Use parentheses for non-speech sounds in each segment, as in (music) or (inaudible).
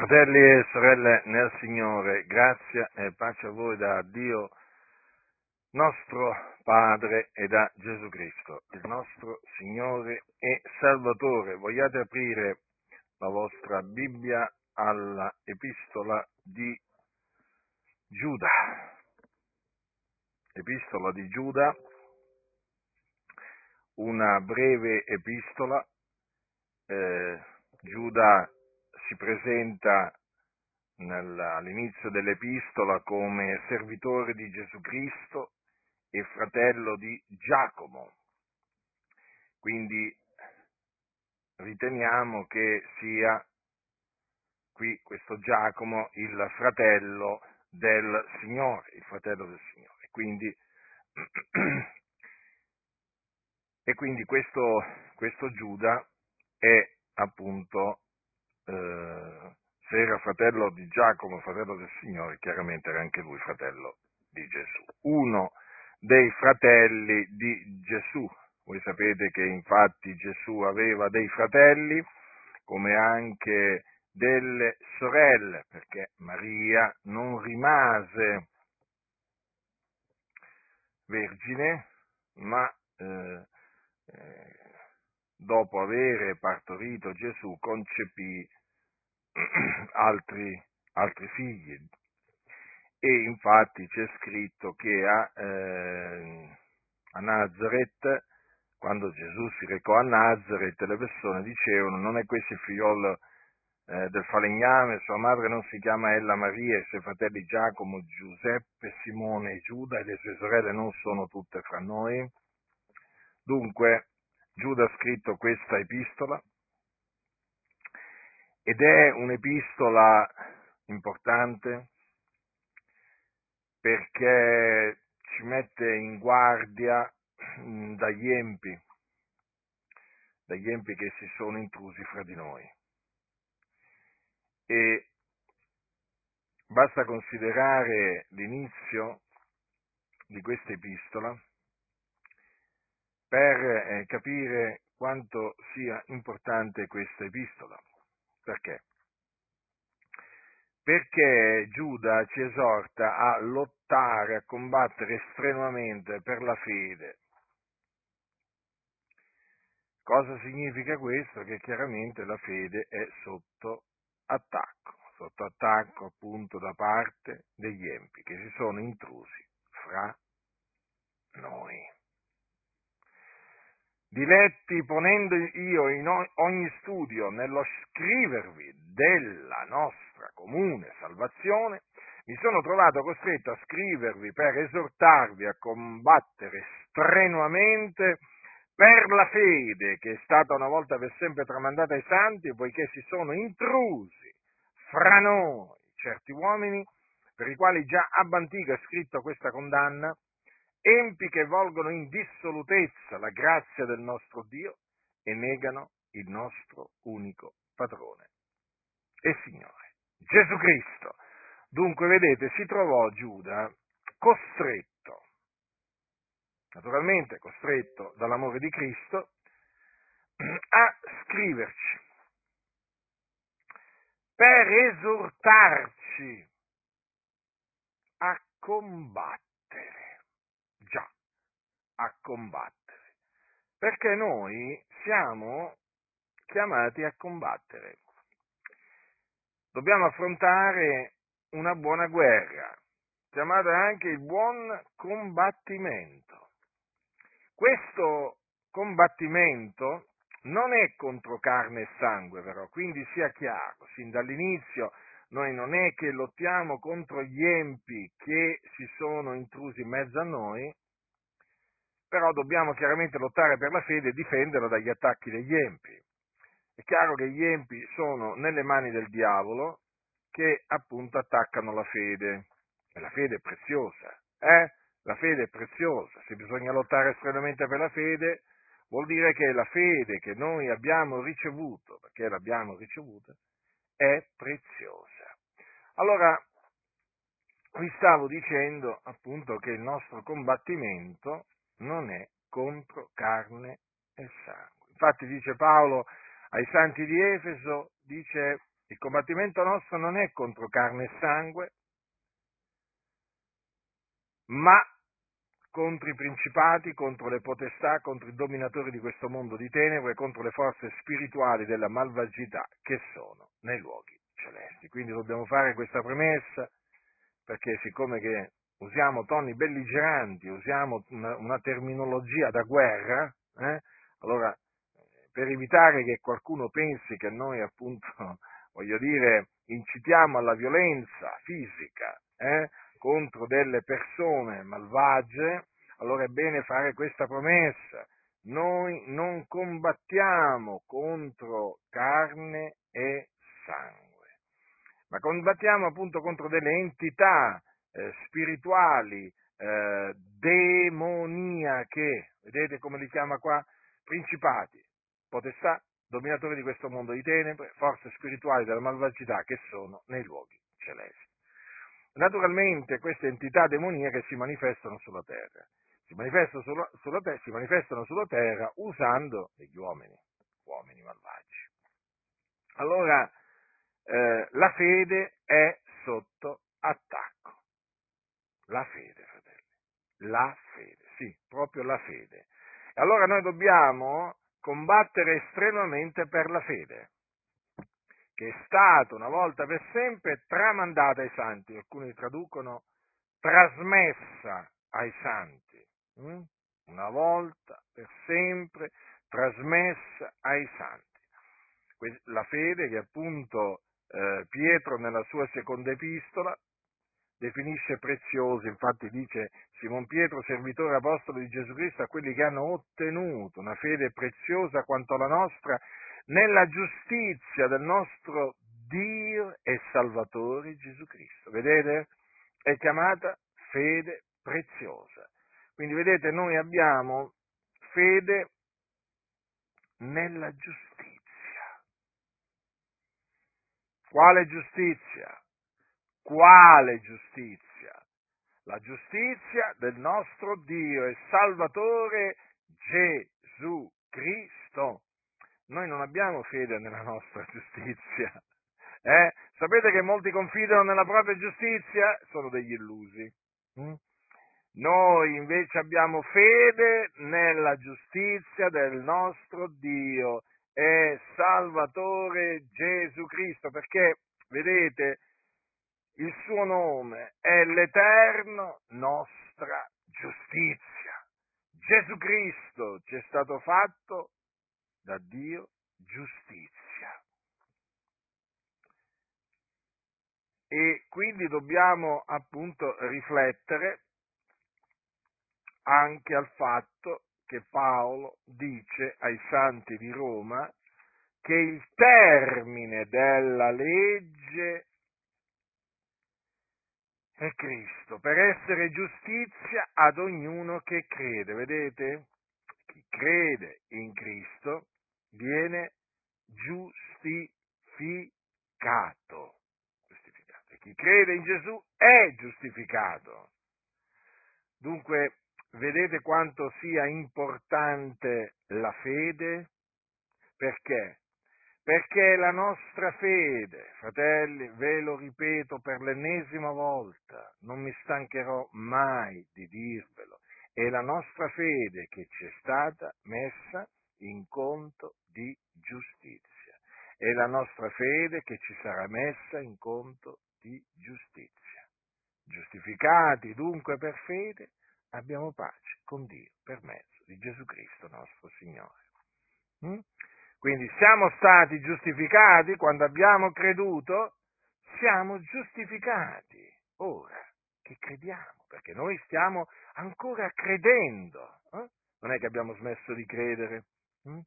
Fratelli e sorelle nel Signore, grazia e pace a voi da Dio nostro Padre e da Gesù Cristo, il nostro Signore e Salvatore. Vogliate aprire la vostra Bibbia alla epistola di Giuda. Epistola di Giuda, una breve epistola. Eh, Giuda si presenta all'inizio dell'epistola come servitore di Gesù Cristo e fratello di Giacomo. Quindi riteniamo che sia qui questo Giacomo il fratello del Signore, il fratello del Signore. Quindi, (clears throat) e quindi questo, questo Giuda è appunto eh, se era fratello di Giacomo, fratello del Signore, chiaramente era anche lui fratello di Gesù. Uno dei fratelli di Gesù. Voi sapete che infatti Gesù aveva dei fratelli, come anche delle sorelle, perché Maria non rimase vergine, ma eh, eh, dopo avere partorito Gesù concepì (clears throat) altri, altri figli. E infatti c'è scritto che a, eh, a Nazareth, quando Gesù si recò a Nazareth, le persone dicevano non è questo il figliolo eh, del falegname, sua madre non si chiama Ella Maria, i suoi fratelli Giacomo, Giuseppe, Simone e Giuda e le sue sorelle non sono tutte fra noi. Dunque Giuda ha scritto questa epistola ed è un'epistola importante perché ci mette in guardia mm, dagli empi, dagli empi che si sono intrusi fra di noi. E basta considerare l'inizio di questa epistola per eh, capire quanto sia importante questa epistola. Perché? Perché Giuda ci esorta a lottare, a combattere strenuamente per la fede. Cosa significa questo? Che chiaramente la fede è sotto attacco, sotto attacco appunto da parte degli empi che si sono intrusi fra noi diletti ponendo io in ogni studio nello scrivervi della nostra comune salvazione, mi sono trovato costretto a scrivervi per esortarvi a combattere strenuamente per la fede che è stata una volta per sempre tramandata ai santi, poiché si sono intrusi fra noi certi uomini per i quali già ab antico è scritto questa condanna, empi che volgono in dissolutezza la grazia del nostro Dio e negano il nostro unico padrone e Signore, Gesù Cristo. Dunque, vedete, si trovò Giuda costretto, naturalmente costretto dall'amore di Cristo, a scriverci per esortarci a combattere a combattere, perché noi siamo chiamati a combattere. Dobbiamo affrontare una buona guerra, chiamata anche il buon combattimento. Questo combattimento non è contro carne e sangue, però, quindi sia chiaro, sin dall'inizio noi non è che lottiamo contro gli empi che si sono intrusi in mezzo a noi, però dobbiamo chiaramente lottare per la fede e difenderla dagli attacchi degli empi. È chiaro che gli empi sono nelle mani del diavolo che appunto attaccano la fede. E la fede è preziosa, eh? La fede è preziosa. Se bisogna lottare estremamente per la fede, vuol dire che la fede che noi abbiamo ricevuto, perché l'abbiamo ricevuta, è preziosa. Allora, vi stavo dicendo appunto che il nostro combattimento non è contro carne e sangue. Infatti dice Paolo ai santi di Efeso, dice Il combattimento nostro non è contro carne e sangue, ma contro i principati, contro le potestà, contro i dominatori di questo mondo di tenebre, contro le forze spirituali della malvagità che sono nei luoghi celesti. Quindi dobbiamo fare questa premessa perché siccome che usiamo toni belligeranti, usiamo una, una terminologia da guerra, eh, allora per evitare che qualcuno pensi che noi appunto, (laughs) voglio dire, incitiamo alla violenza fisica, eh, contro delle persone malvagie, allora è bene fare questa promessa. Noi non combattiamo contro carne e sangue, ma combattiamo appunto contro delle entità eh, spirituali, eh, demoniache, vedete come li chiama qua? Principati, potestà, dominatori di questo mondo di tenebre, forze spirituali della malvagità che sono nei luoghi celesti. Naturalmente queste entità demoniache si manifestano sulla terra, si manifestano sulla, sulla, te- si manifestano sulla terra usando degli uomini, uomini malvagi. Allora, eh, la fede è sotto attacco. La fede, fratelli, la fede, sì, proprio la fede. E allora noi dobbiamo combattere estremamente per la fede che è stata una volta per sempre tramandata ai santi, alcuni traducono trasmessa ai santi, hm? una volta per sempre trasmessa ai santi. La fede che appunto eh, Pietro nella sua seconda epistola definisce preziosa, infatti dice Simon Pietro, servitore apostolo di Gesù Cristo, a quelli che hanno ottenuto una fede preziosa quanto la nostra nella giustizia del nostro Dio e Salvatore Gesù Cristo. Vedete? È chiamata fede preziosa. Quindi vedete, noi abbiamo fede nella giustizia. Quale giustizia? Quale giustizia? La giustizia del nostro Dio e Salvatore Gesù Cristo. Noi non abbiamo fede nella nostra giustizia. Eh? Sapete che molti confidano nella propria giustizia? Sono degli illusi. Mm? Noi invece abbiamo fede nella giustizia del nostro Dio e Salvatore Gesù Cristo, perché, vedete, il suo nome è l'eterno nostra giustizia. Gesù Cristo ci è stato fatto da Dio giustizia. E quindi dobbiamo appunto riflettere anche al fatto che Paolo dice ai santi di Roma che il termine della legge è Cristo, per essere giustizia ad ognuno che crede. Vedete? Chi crede in Cristo viene giustificato. giustificato. Chi crede in Gesù è giustificato. Dunque, vedete quanto sia importante la fede? Perché? Perché la nostra fede, fratelli, ve lo ripeto per l'ennesima volta, non mi stancherò mai di dirvelo, è la nostra fede che ci è stata messa in conto di giustizia. È la nostra fede che ci sarà messa in conto di giustizia. Giustificati dunque per fede, abbiamo pace con Dio per mezzo di Gesù Cristo nostro Signore. Mm? Quindi siamo stati giustificati quando abbiamo creduto, siamo giustificati ora che crediamo, perché noi stiamo ancora credendo, eh? non è che abbiamo smesso di credere, hm?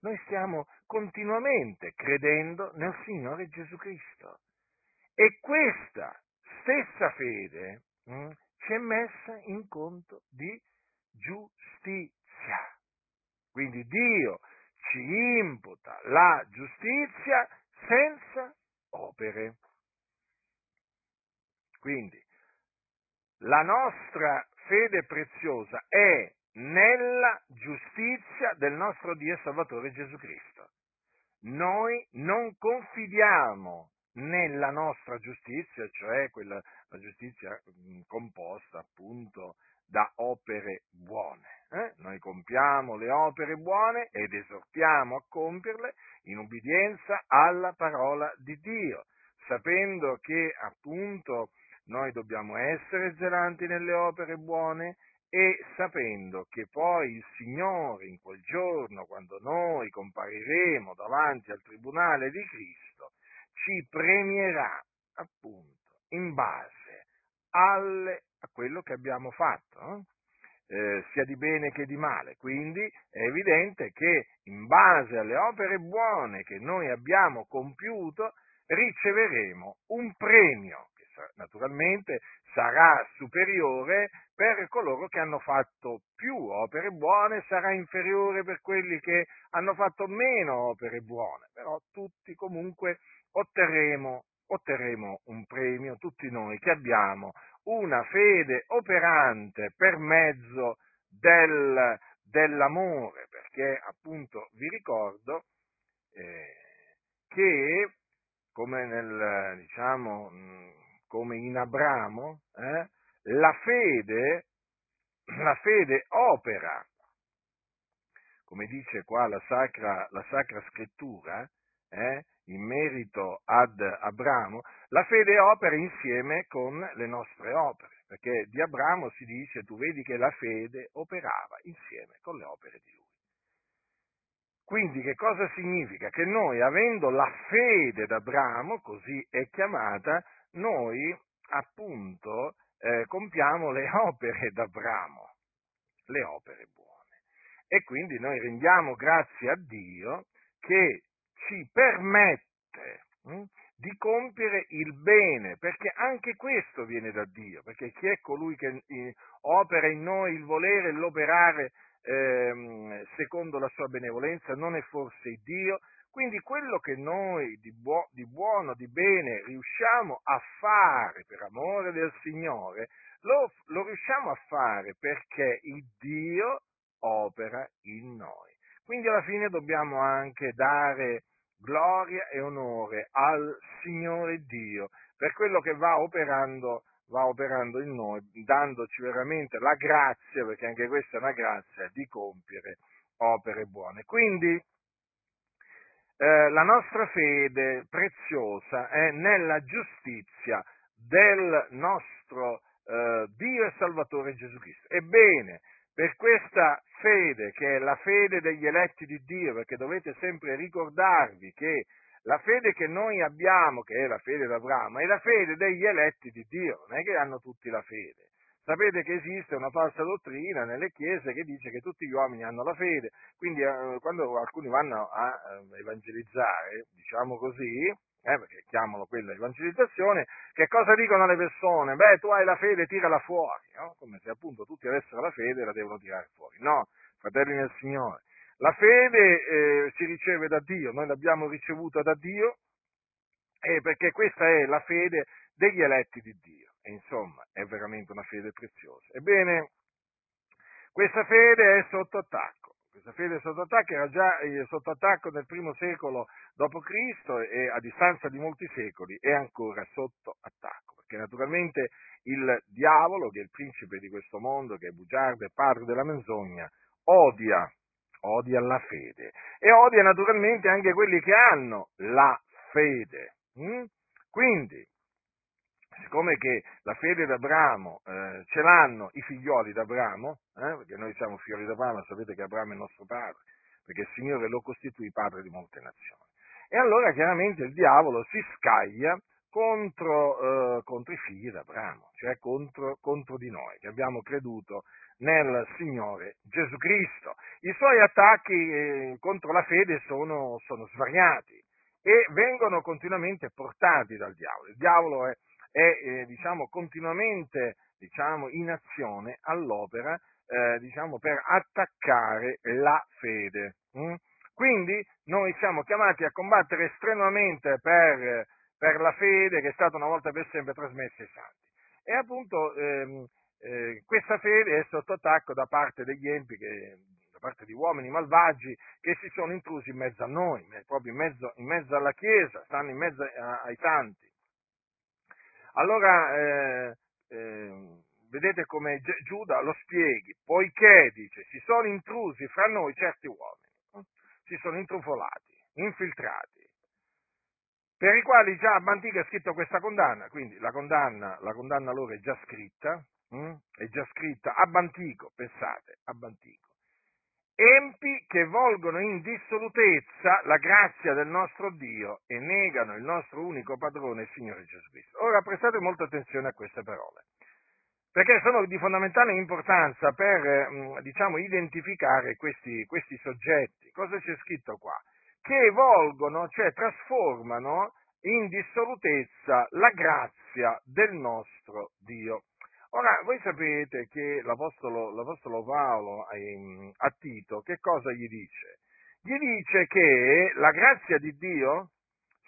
noi stiamo continuamente credendo nel Signore Gesù Cristo e questa stessa fede hm, ci è messa in conto di giustizia. Quindi Dio ci imputa la giustizia senza opere. Quindi la nostra fede preziosa è nella giustizia del nostro Dio e Salvatore Gesù Cristo. Noi non confidiamo nella nostra giustizia, cioè quella, la giustizia composta appunto da opere buone. Eh? Noi compiamo le opere buone ed esortiamo a compierle in ubbidienza alla parola di Dio, sapendo che appunto noi dobbiamo essere zelanti nelle opere buone e sapendo che poi il Signore in quel giorno, quando noi compariremo davanti al Tribunale di Cristo, ci premierà appunto in base alle, a quello che abbiamo fatto. Eh? Eh, sia di bene che di male. Quindi è evidente che in base alle opere buone che noi abbiamo compiuto riceveremo un premio che naturalmente sarà superiore per coloro che hanno fatto più opere buone, sarà inferiore per quelli che hanno fatto meno opere buone, però tutti comunque otterremo, otterremo un premio, tutti noi che abbiamo una fede operante per mezzo del, dell'amore, perché appunto vi ricordo eh, che come, nel, diciamo, come in Abramo, eh, la, fede, la fede opera, come dice qua la Sacra, la sacra Scrittura, eh, in merito ad Abramo, la fede opera insieme con le nostre opere, perché di Abramo si dice, tu vedi che la fede operava insieme con le opere di lui. Quindi che cosa significa? Che noi, avendo la fede d'Abramo, così è chiamata, noi appunto eh, compiamo le opere d'Abramo, le opere buone. E quindi noi rendiamo grazie a Dio che ci permette hm, di compiere il bene, perché anche questo viene da Dio, perché chi è colui che eh, opera in noi il volere e l'operare eh, secondo la sua benevolenza non è forse Dio? Quindi quello che noi di, buo, di buono, di bene riusciamo a fare per amore del Signore, lo, lo riusciamo a fare perché il Dio opera in noi. Quindi alla fine dobbiamo anche dare gloria e onore al Signore Dio per quello che va operando, va operando in noi, dandoci veramente la grazia, perché anche questa è una grazia, di compiere opere buone. Quindi eh, la nostra fede preziosa è nella giustizia del nostro eh, Dio e Salvatore Gesù Cristo. Ebbene, per questa fede, che è la fede degli eletti di Dio, perché dovete sempre ricordarvi che la fede che noi abbiamo, che è la fede d'Abramo, è la fede degli eletti di Dio, non è che hanno tutti la fede. Sapete che esiste una falsa dottrina nelle chiese che dice che tutti gli uomini hanno la fede, quindi eh, quando alcuni vanno a eh, evangelizzare, diciamo così, eh, perché chiamano quella evangelizzazione, che cosa dicono le persone? Beh, tu hai la fede, tirala fuori, no? come se appunto tutti avessero la fede e la devono tirare fuori. No, fratelli nel Signore, la fede eh, si riceve da Dio, noi l'abbiamo ricevuta da Dio, eh, perché questa è la fede degli eletti di Dio. E insomma, è veramente una fede preziosa. Ebbene, questa fede è sotto attacco. Questa fede sotto attacco, era già eh, sotto attacco nel primo secolo d.C. e a distanza di molti secoli è ancora sotto attacco. Perché naturalmente il diavolo, che è il principe di questo mondo, che è bugiardo e padre della menzogna, odia, odia la fede e odia naturalmente anche quelli che hanno la fede. Mm? Quindi, siccome che la fede d'Abramo eh, ce l'hanno i figlioli d'Abramo, eh, perché noi siamo figlioli d'Abramo, sapete che Abramo è nostro padre, perché il Signore lo costituì padre di molte nazioni. E allora chiaramente il diavolo si scaglia contro, eh, contro i figli d'Abramo, cioè contro, contro, di noi, che abbiamo creduto nel Signore Gesù Cristo. I suoi attacchi eh, contro la fede sono, sono svariati e vengono continuamente portati dal diavolo. Il diavolo è è eh, diciamo, continuamente diciamo, in azione all'opera eh, diciamo, per attaccare la fede. Mm? Quindi noi siamo chiamati a combattere strenuamente per, per, la fede che è stata una volta per sempre trasmessa ai santi. E appunto ehm, eh, questa fede è sotto attacco da parte degli empi, che, da parte di uomini malvagi che si sono intrusi in mezzo a noi, proprio in mezzo, in mezzo alla Chiesa, stanno in mezzo ai santi. Allora, eh, eh, vedete come Giuda lo spieghi, poiché, dice, si sono intrusi fra noi certi uomini, si sono intrufolati, infiltrati, per i quali già Abantico ha scritto questa condanna, quindi la condanna, la condanna loro è già scritta, hm? è già scritta, Abantico, pensate, Abantico. Empi che volgono in dissolutezza la grazia del nostro Dio e negano il nostro unico padrone, il Signore Gesù Cristo. Ora prestate molta attenzione a queste parole perché sono di fondamentale importanza per mm, diciamo, identificare questi, questi, soggetti. Cosa c'è scritto qua? Che evolgono, cioè trasformano in dissolutezza la grazia del nostro Dio. Ora, voi sapete che l'Apostolo, l'Apostolo Paolo a Tito che cosa gli dice? Gli dice che la grazia di Dio,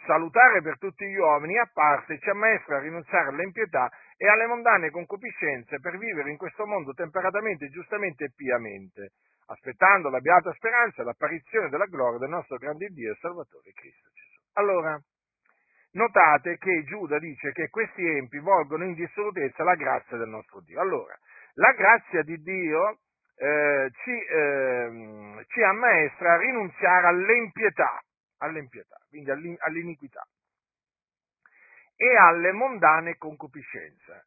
salutare per tutti gli uomini, a parte ci ammaestra a rinunciare all'impietà e alle mondane concupiscenze per vivere in questo mondo temperatamente, giustamente e piamente, aspettando la beata speranza e l'apparizione della gloria del nostro grande Dio e Salvatore Cristo Gesù. Allora, notate che Giuda dice che questi empi volgono in dissolutezza la grazia del nostro Dio. Allora, la grazia di Dio eh, ci, eh, ci ammaestra a rinunziare all'impietà, all'impietà quindi all'iniquità e alle mondane concupiscenze.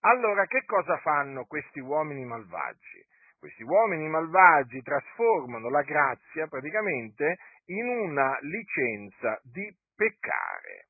Allora che cosa fanno questi uomini malvagi? Questi uomini malvagi trasformano la grazia praticamente in una licenza di peccare,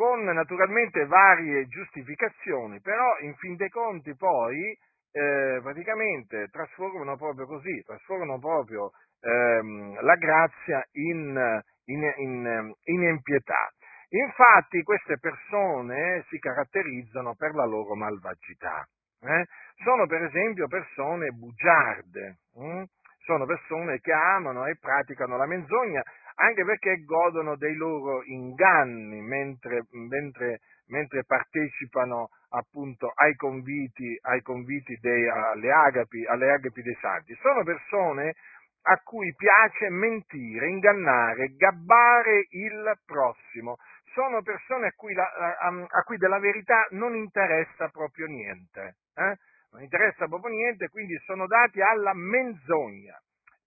con naturalmente varie giustificazioni, però in fin dei conti poi eh, praticamente trasformano proprio così, trasformano proprio ehm, la grazia in, in, in, in impietà. Infatti queste persone si caratterizzano per la loro malvagità. Eh? Sono per esempio persone bugiarde, hm? Sono persone che amano e praticano la menzogna anche perché godono dei loro inganni mentre, mentre, mentre partecipano appunto ai conviti, ai conviti dei, alle, agapi, alle agapi dei santi. Sono persone a cui piace mentire, ingannare, gabbare il prossimo, sono persone a cui, la, a, a cui della verità non interessa proprio niente, eh? Non interessa proprio niente, quindi sono dati alla menzogna.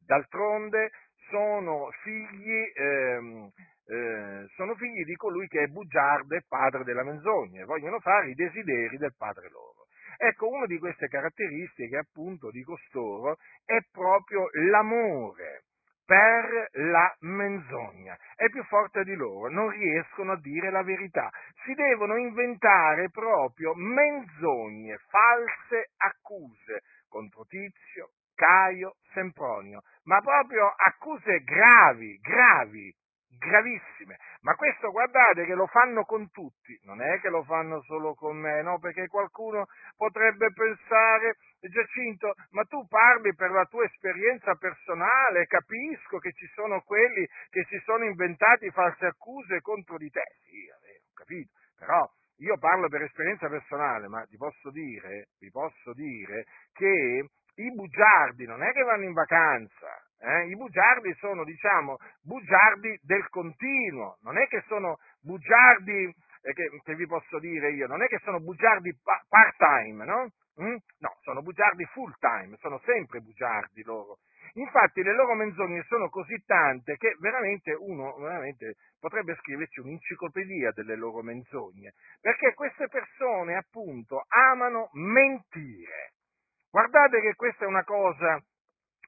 D'altronde sono figli, ehm, eh, sono figli di colui che è bugiardo e padre della menzogna e vogliono fare i desideri del padre loro. Ecco, una di queste caratteristiche appunto di costoro è proprio l'amore per la menzogna. È più forte di loro, non riescono a dire la verità. Si devono inventare proprio menzogne, false accuse contro Tizio, Caio, Sempronio, ma proprio accuse gravi, gravi, gravissime. Ma questo guardate che lo fanno con tutti, non è che lo fanno solo con me, no? Perché qualcuno potrebbe pensare, Giacinto, ma tu parli per la tua esperienza personale, capisco che ci sono quelli che si sono inventati false accuse contro di te. Sì, ho capito, però io parlo per esperienza personale, ma ti posso dire, vi posso dire che i bugiardi non è che vanno in vacanza, eh? i bugiardi sono, diciamo, bugiardi del continuo, non è che sono bugiardi, eh, che, che, vi posso dire io, non è che sono bugiardi pa- part-time, no? Mm? No, sono bugiardi full-time, sono sempre bugiardi loro. Infatti le loro menzogne sono così tante che veramente uno veramente potrebbe scriverci un'enciclopedia delle loro menzogne, perché queste persone appunto amano mentire. Guardate che questa è una cosa,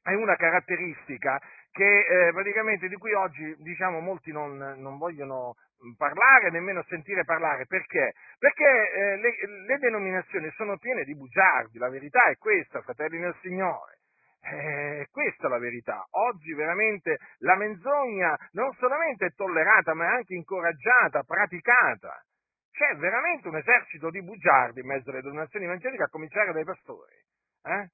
è una caratteristica che eh, praticamente di cui oggi diciamo molti non, non, vogliono parlare, nemmeno sentire parlare. Perché? Perché eh, le, le, denominazioni sono piene di bugiardi, la verità è questa, fratelli nel Signore. Eh, questa è la verità. Oggi veramente la menzogna non solamente è tollerata, ma è anche incoraggiata, praticata. C'è veramente un esercito di bugiardi in mezzo alle denominazioni evangeliche, a cominciare dai pastori. Eh?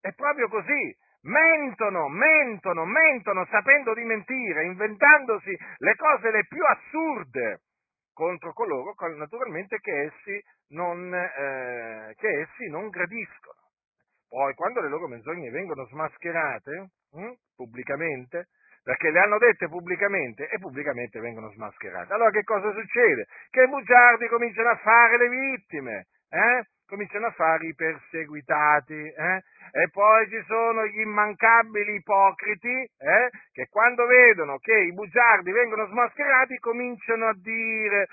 È proprio così. Mentono, mentono, mentono sapendo di mentire, inventandosi le cose le più assurde contro coloro naturalmente che essi non, eh, che essi non gradiscono. poi quando le loro menzogne vengono smascherate hm, pubblicamente, perché le hanno dette pubblicamente e pubblicamente vengono smascherate. Allora che cosa succede? Che i bugiardi cominciano a fare le vittime, eh? Cominciano a fare i perseguitati, eh? e poi ci sono gli immancabili ipocriti eh? che quando vedono che i bugiardi vengono smascherati cominciano a dire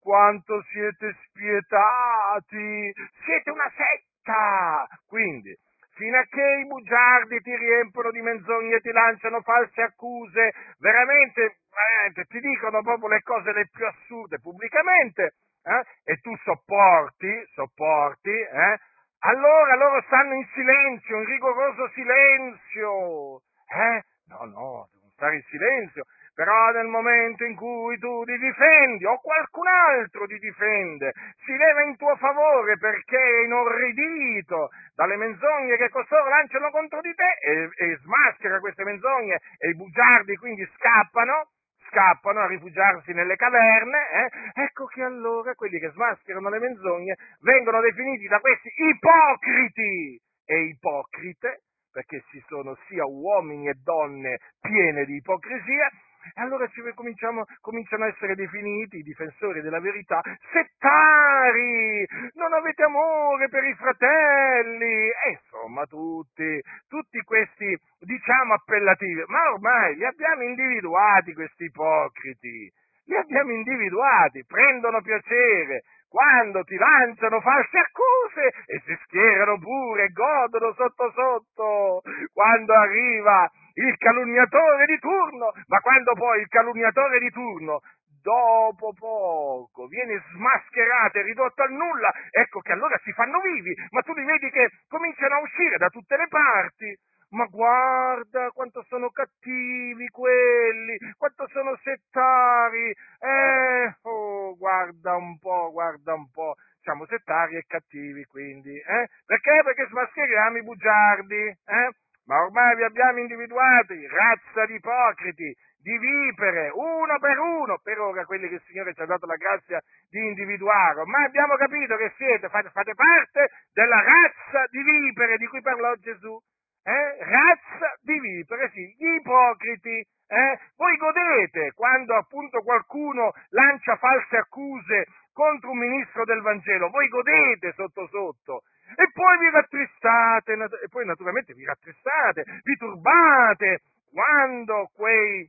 quanto siete spietati, siete una setta. Quindi, fino a che i bugiardi ti riempiono di menzogne, ti lanciano false accuse, veramente, veramente ti dicono proprio le cose le più assurde pubblicamente, eh? e tu sopporti, sopporti, eh? allora loro stanno in silenzio, in rigoroso silenzio. Eh? No, no, devono stare in silenzio. Però nel momento in cui tu ti difendi o qualcun altro ti difende, si leva in tuo favore perché è inorridito dalle menzogne che costoro lanciano contro di te e, e smaschera queste menzogne e i bugiardi quindi scappano, scappano a rifugiarsi nelle caverne, eh? ecco che allora quelli che smascherano le menzogne vengono definiti da questi ipocriti. E ipocrite, perché ci sono sia uomini e donne piene di ipocrisia, e allora ci cominciano, cominciano a essere definiti i difensori della verità settari, non avete amore per i fratelli, e insomma tutti, tutti questi, diciamo, appellativi, ma ormai li abbiamo individuati questi ipocriti, li abbiamo individuati, prendono piacere quando ti lanciano false accuse e si schierano pure, godono sotto sotto, quando arriva il calunniatore di turno, ma quando poi il calunniatore di turno dopo poco viene smascherato e ridotto a nulla, ecco che allora si fanno vivi, ma tu li vedi che cominciano a uscire da tutte le parti. Ma guarda quanto sono cattivi quelli, quanto sono settari. Eh, oh, guarda un po', guarda un po'. Siamo settari e cattivi quindi, eh? Perché? Perché smascheriamo i bugiardi, eh? Ma ormai vi abbiamo individuati, razza di ipocriti, di vipere, uno per uno, per ora quelli che il Signore ci ha dato la grazia di individuare. Ma abbiamo capito che siete, fate, fate parte della razza di vipere di cui parlò Gesù. Eh? Razza di vipere, sì, gli ipocriti. Eh? Voi godete quando appunto qualcuno lancia false accuse contro un ministro del Vangelo, voi godete sotto sotto e poi vi rattristate, e poi naturalmente vi rattristate, vi turbate quando quei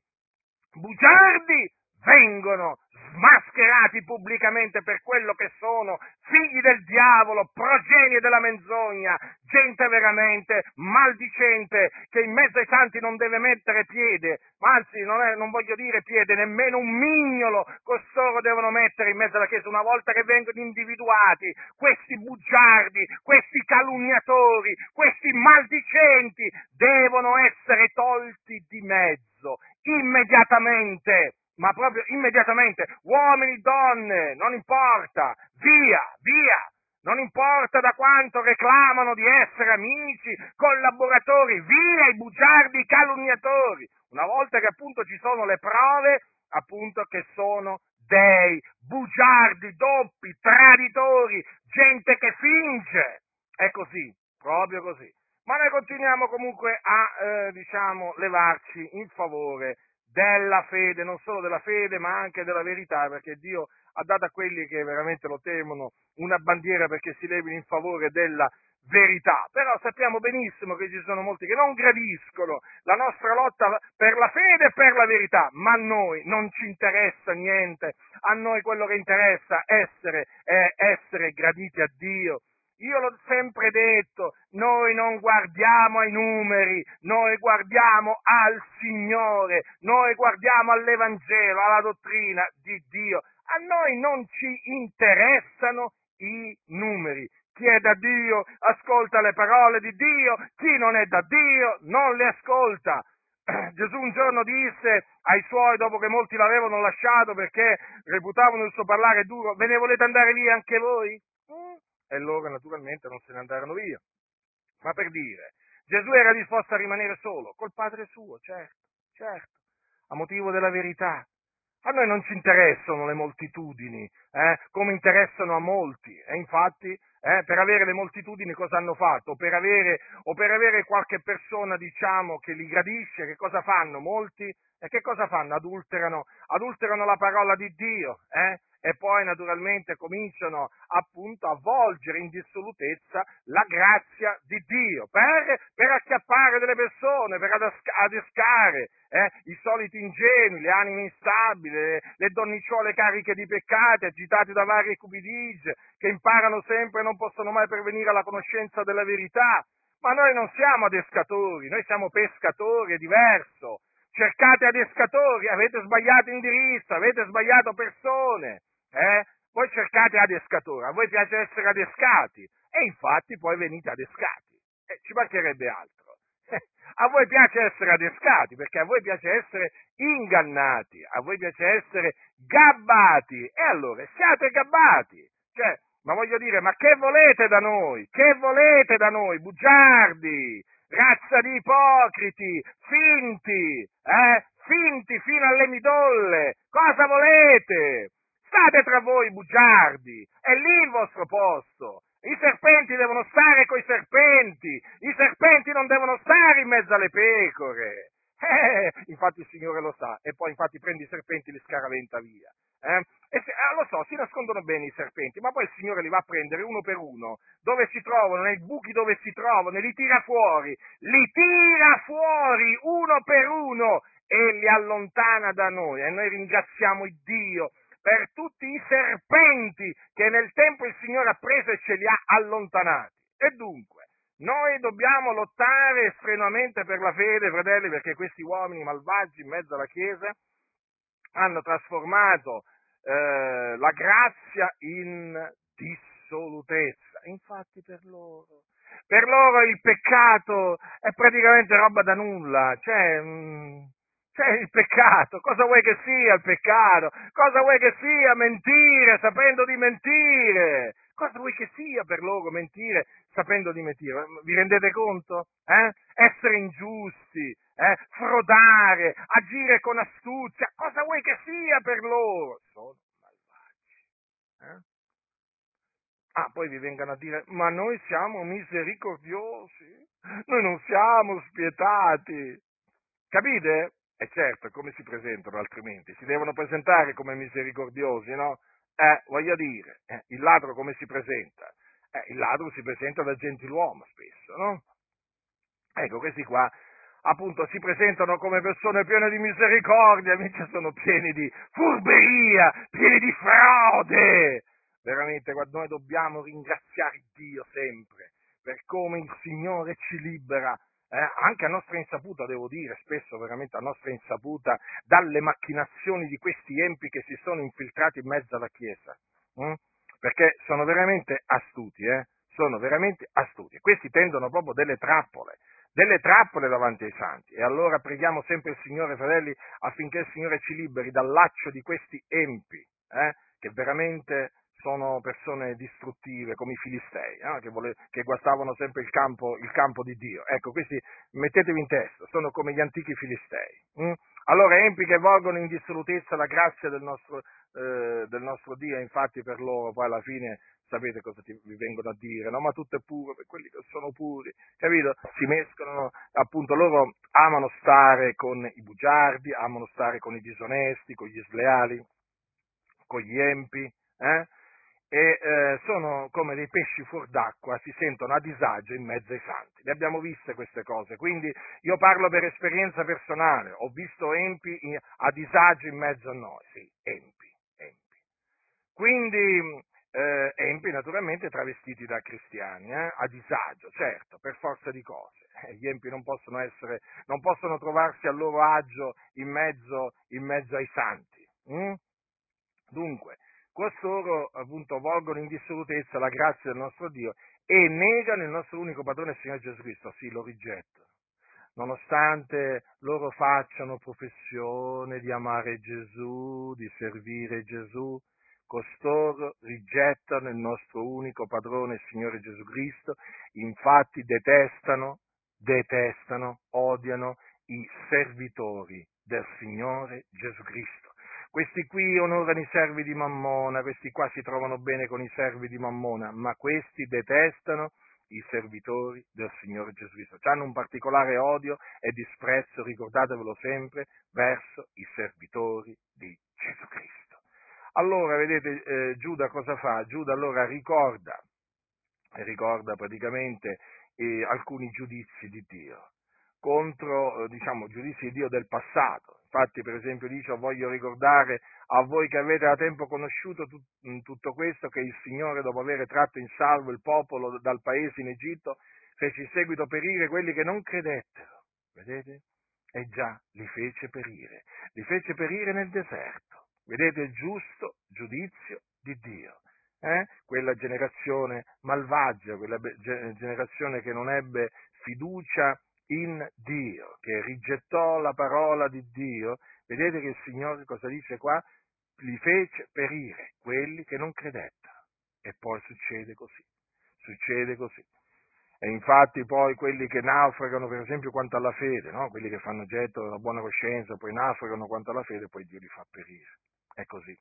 bugiardi vengono smascherati pubblicamente per quello che sono, figli del diavolo, progenie della menzogna, gente veramente maldicente che in mezzo ai santi non deve mettere piede, anzi non, è, non voglio dire piede, nemmeno un mignolo costoro devono mettere in mezzo alla Chiesa. Una volta che vengono individuati questi bugiardi, questi calunniatori, questi maldicenti devono essere tolti di mezzo immediatamente ma proprio immediatamente, uomini, donne, non importa, via, via, non importa da quanto reclamano di essere amici, collaboratori, via i bugiardi calunniatori, una volta che appunto ci sono le prove, appunto che sono dei bugiardi doppi, traditori, gente che finge, è così, proprio così. Ma noi continuiamo comunque a, eh, diciamo, levarci in favore della fede, non solo della fede, ma anche della verità, perché Dio ha dato a quelli che veramente lo temono una bandiera perché si levino in favore della verità. Però sappiamo benissimo che ci sono molti che non gradiscono la nostra lotta per la fede e per la verità, ma a noi non ci interessa niente, a noi quello che interessa essere, è essere graditi a Dio io l'ho sempre detto, noi non guardiamo ai numeri, noi guardiamo al Signore, noi guardiamo all'Evangelo, alla dottrina di Dio. A noi non ci interessano i numeri. Chi è da Dio ascolta le parole di Dio, chi non è da Dio non le ascolta. (clears throat) Gesù un giorno disse ai suoi, dopo che molti l'avevano lasciato perché reputavano il suo parlare duro, ve ne volete andare via anche voi? E loro naturalmente non se ne andarono via. Ma per dire, Gesù era disposto a rimanere solo, col Padre suo, certo, certo, a motivo della verità, A noi non ci interessano le moltitudini, eh, come interessano a molti. E infatti, eh, per avere le moltitudini cosa hanno fatto? Per avere, o per avere qualche persona, diciamo, che li gradisce, che cosa fanno? Molti? E che cosa fanno? Adulterano, adulterano la parola di Dio, eh? e poi naturalmente cominciano appunto a volgere in dissolutezza la grazia di Dio per, per acchiappare delle persone, per adescare eh, i soliti ingenui, le anime instabili, le, le donnicciole cariche di peccati, agitate da varie cupidigie, che imparano sempre e non possono mai pervenire alla conoscenza della verità. Ma noi non siamo adescatori, noi siamo pescatori, è diverso. Cercate adescatori, avete sbagliato indirizzo, avete sbagliato persone eh? Voi cercate adescatori, a voi piace essere adescati e infatti poi venite adescati. Eh, ci mancherebbe altro. (laughs) a voi piace essere adescati perché a voi piace essere ingannati, a voi piace essere gabbati e allora siate gabbati. Cioè, ma voglio dire, ma che volete da noi? Che volete da noi? Bugiardi, razza di ipocriti, finti, eh? Finti fino alle midolle. Cosa volete? State tra voi bugiardi, è lì il vostro posto. I serpenti devono stare coi serpenti, i serpenti non devono stare in mezzo alle pecore. Eh, infatti il Signore lo sa, e poi infatti prende i serpenti e li scaraventa via. Eh? E se, eh, lo so, si nascondono bene i serpenti, ma poi il Signore li va a prendere uno per uno, dove si trovano, nei buchi dove si trovano, e li tira fuori, li tira fuori uno per uno e li allontana da noi. E noi ringraziamo il Dio per tutti i serpenti che nel tempo il Signore ha preso e ce li ha allontanati. E dunque, noi dobbiamo lottare strenuamente per la fede, fratelli, perché questi uomini malvagi in mezzo alla Chiesa hanno trasformato eh, la grazia in dissolutezza. Infatti per loro, per loro il peccato è praticamente roba da nulla, cioè... Mh, mm, c'è il peccato, cosa vuoi che sia il peccato? Cosa vuoi che sia mentire sapendo di mentire? Cosa vuoi che sia per loro mentire sapendo di mentire? Vi rendete conto? Eh? Essere ingiusti, eh? frodare, agire con astuzia, cosa vuoi che sia per loro? Sono malvagi. Eh? Ah, poi vi vengano a dire, ma noi siamo misericordiosi, noi non siamo spietati. Capite? E certo, come si presentano altrimenti? Si devono presentare come misericordiosi, no? Eh, voglio dire, eh, il ladro come si presenta? Eh, il ladro si presenta da gentiluomo spesso, no? Ecco, questi qua appunto si presentano come persone piene di misericordia, invece sono pieni di furberia, pieni di frode. Veramente, noi dobbiamo ringraziare Dio sempre per come il Signore ci libera eh, anche a nostra insaputa, devo dire, spesso veramente a nostra insaputa, dalle macchinazioni di questi empi che si sono infiltrati in mezzo alla Chiesa. Hm? Perché sono veramente astuti, eh? sono veramente astuti. Questi tendono proprio delle trappole, delle trappole davanti ai santi. E allora preghiamo sempre il Signore, fratelli, affinché il Signore ci liberi dal laccio di questi empi, eh? che veramente sono persone distruttive come i filistei, eh, che, vole, che, guastavano sempre il campo, il campo, di Dio. Ecco, questi mettetevi in testa, sono come gli antichi filistei. Hm? Allora, empi che volgono in dissolutezza la grazia del nostro, eh, del nostro, Dio, infatti per loro poi alla fine sapete cosa ti, vi vengono a dire, no? Ma tutto è puro per quelli che sono puri, capito? Si mescolano, appunto, loro amano stare con i bugiardi, amano stare con i disonesti, con gli sleali, con gli empi, eh? E eh, sono come dei pesci fuor d'acqua, si sentono a disagio in mezzo ai santi. Le abbiamo viste queste cose, quindi io parlo per esperienza personale, ho visto empi a disagio in mezzo a noi, sì, empi, empi. Quindi eh, empi naturalmente travestiti da cristiani, eh, a disagio, certo, per forza di cose. Eh, gli empi non possono, essere, non possono trovarsi a loro agio in mezzo, in mezzo ai santi. Hm? Dunque, costoro appunto volgono in dissolutezza la grazia del nostro Dio e negano il nostro unico padrone, il Signore Gesù Cristo, sì, lo rigettano. Nonostante loro facciano professione di amare Gesù, di servire Gesù, costoro rigettano il nostro unico padrone, il Signore Gesù Cristo, infatti detestano, detestano, odiano i servitori del Signore Gesù Cristo questi qui onorano i servi di Mammona, questi qua si trovano bene con i servi di Mammona, ma questi detestano i servitori del Signore Gesù Cristo. Hanno un particolare odio e disprezzo, ricordatevelo sempre, verso i servitori di Gesù Cristo. Allora, vedete, eh, Giuda cosa fa? Giuda allora ricorda, ricorda praticamente eh, alcuni giudizi di Dio contro, eh, diciamo, giudizi di Dio del passato. Infatti, per esempio, dice, voglio ricordare a voi che avete da tempo conosciuto tut, tutto questo, che il Signore, dopo aver tratto in salvo il popolo dal paese in Egitto, fece in seguito perire quelli che non credettero. Vedete? E già li fece perire. Li fece perire nel deserto. Vedete il giusto giudizio di Dio. Eh? Quella generazione malvagia, quella generazione che non ebbe fiducia in Dio, che rigettò la parola di Dio, vedete che il Signore cosa dice qua? Li fece perire quelli che non credettero. E poi succede così, succede così. E infatti poi quelli che naufragano, per esempio, quanto alla fede, no? quelli che fanno getto della buona coscienza, poi naufragano quanto alla fede, poi Dio li fa perire. È così.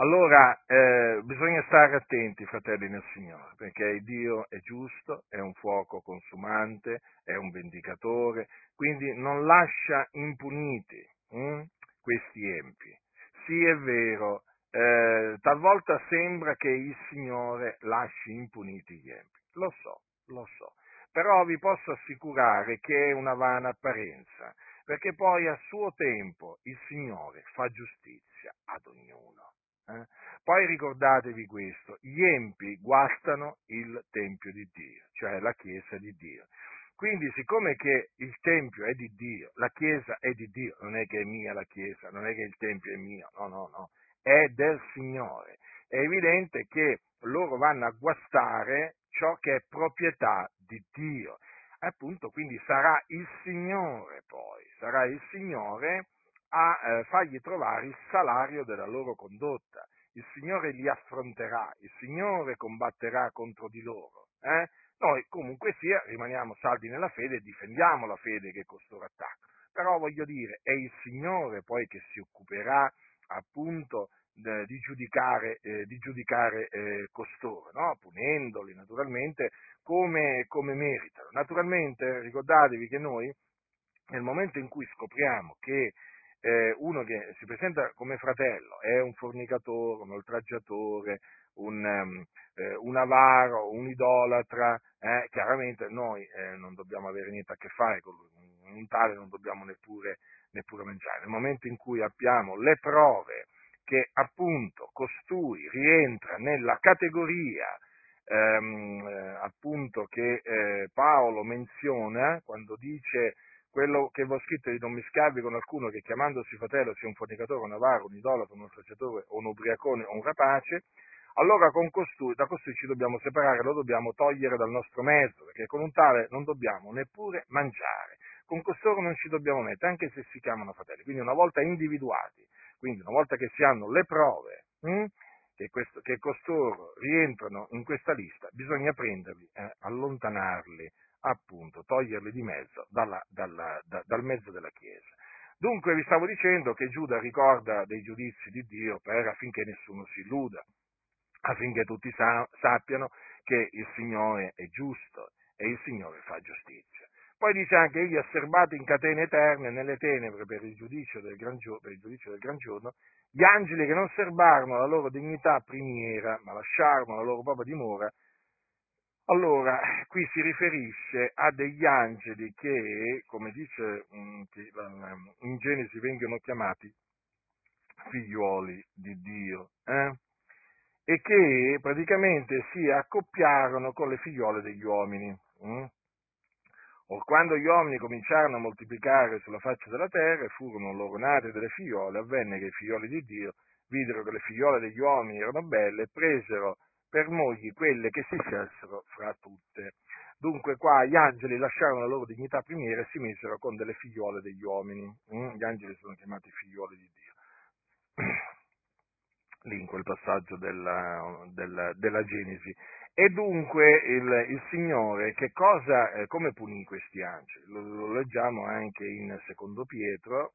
Allora eh, bisogna stare attenti, fratelli nel Signore, perché Dio è giusto, è un fuoco consumante, è un vendicatore, quindi non lascia impuniti hm, questi empi. Sì, è vero, eh, talvolta sembra che il Signore lasci impuniti gli empi, lo so, lo so, però vi posso assicurare che è una vana apparenza, perché poi a suo tempo il Signore fa giustizia ad ognuno. Eh? Poi ricordatevi questo, gli empi guastano il Tempio di Dio, cioè la Chiesa di Dio. Quindi, siccome che il Tempio è di Dio, la Chiesa è di Dio, non è che è mia la Chiesa, non è che il Tempio è mio, no, no, no, è del Signore. È evidente che loro vanno a guastare ciò che è proprietà di Dio. Appunto, quindi sarà il Signore poi, sarà il Signore a eh, fargli trovare il salario della loro condotta. Il Signore li affronterà, il Signore combatterà contro di loro. Eh? Noi comunque sia rimaniamo saldi nella fede e difendiamo la fede che costoro attacca. Però voglio dire, è il Signore poi che si occuperà appunto di giudicare, eh, di giudicare eh, costoro, no? punendoli naturalmente come, come meritano. Naturalmente ricordatevi che noi nel momento in cui scopriamo che eh, uno che si presenta come fratello è un fornicatore, un oltraggiatore, un, um, eh, un avaro, un idolatra, eh, chiaramente noi eh, non dobbiamo avere niente a che fare con lui, un tale non dobbiamo neppure, neppure mangiare. Nel momento in cui abbiamo le prove che appunto costui rientra nella categoria ehm, eh, appunto che eh, Paolo menziona quando dice quello che vi ho scritto di non mischiarvi con alcuno che chiamandosi fratello sia un fornicatore, un avaro, un idolato, un associatore, un ubriacone o un rapace, allora costui, da costui ci dobbiamo separare, lo dobbiamo togliere dal nostro mezzo, perché con un tale non dobbiamo neppure mangiare. Con costoro non ci dobbiamo mettere, anche se si chiamano fratelli. Quindi una volta individuati, quindi una volta che si hanno le prove hm, che, questo, che, costoro rientrano in questa lista, bisogna prenderli, eh, allontanarli appunto toglierli di mezzo dalla, dalla, da, dal mezzo della Chiesa. Dunque vi stavo dicendo che Giuda ricorda dei giudizi di Dio per, affinché nessuno si illuda, affinché tutti sa, sappiano che il Signore è giusto e il Signore fa giustizia. Poi dice anche, egli ha serbato in catene eterne nelle tenebre per il, del gran, per il giudizio del gran giorno, gli angeli che non serbarono la loro dignità primiera, ma lasciarono la loro propria dimora allora, qui si riferisce a degli angeli che, come dice mm, in Genesi, vengono chiamati figlioli di Dio, eh? e che praticamente si accoppiarono con le figliole degli uomini. Eh? Or quando gli uomini cominciarono a moltiplicare sulla faccia della terra e furono loro nate delle figliole, avvenne che i figlioli di Dio videro che le figliole degli uomini erano belle e presero per mogli quelle che si scelsero fra tutte. Dunque qua gli angeli lasciarono la loro dignità primiera e si misero con delle figliole degli uomini. Mm? Gli angeli sono chiamati figlioli di Dio. (clears throat) Lì in quel passaggio della, della, della Genesi. E dunque il, il Signore che cosa, eh, come punì questi angeli? Lo, lo leggiamo anche in Secondo Pietro,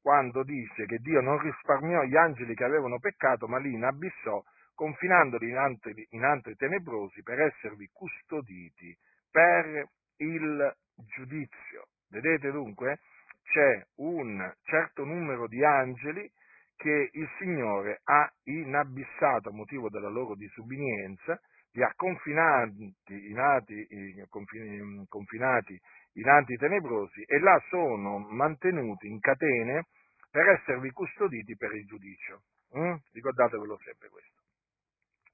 quando dice che Dio non risparmiò gli angeli che avevano peccato, ma li inabissò, confinandoli in antri, in antri tenebrosi per esservi custoditi per il giudizio. Vedete dunque? C'è un certo numero di angeli che il Signore ha inabissato a motivo della loro disubbidienza, li ha confinati in, ati, confinati in anti tenebrosi e là sono mantenuti in catene per esservi custoditi per il giudizio. Mm? Ricordatevelo sempre questo.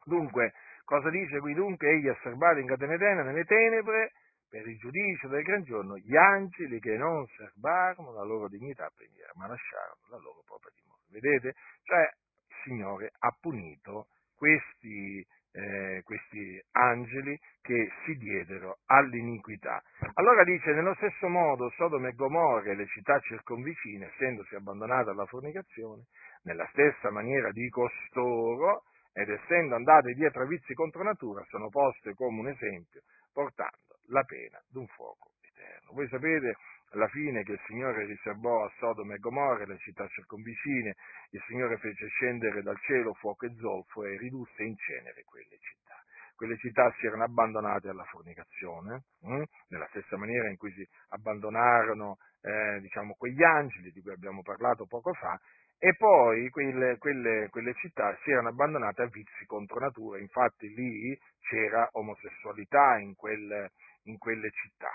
Dunque, cosa dice qui? Dunque, egli ha serbato in catene eterne nelle tenebre per il giudizio del gran giorno gli angeli che non serbarono la loro dignità preghiera, ma lasciarono la loro propria dimora. Vedete? Cioè, il Signore ha punito questi, eh, questi angeli che si diedero all'iniquità. Allora dice, nello stesso modo Sodome e Gomorra e le città circonvicine, essendosi abbandonate alla fornicazione, nella stessa maniera di costoro, ed essendo andate dietro a vizi contro natura, sono poste come un esempio, portando la pena d'un fuoco eterno. Voi sapete alla fine che il Signore riservò a Sodome e Gomorra, le città circonvicine, il Signore fece scendere dal cielo fuoco e zolfo e ridusse in cenere quelle città. Quelle città si erano abbandonate alla fornicazione, hm? nella stessa maniera in cui si abbandonarono eh, diciamo, quegli angeli di cui abbiamo parlato poco fa, e poi quelle, quelle, quelle, città si erano abbandonate a vizi contro natura, infatti lì c'era omosessualità in, quel, in quelle città.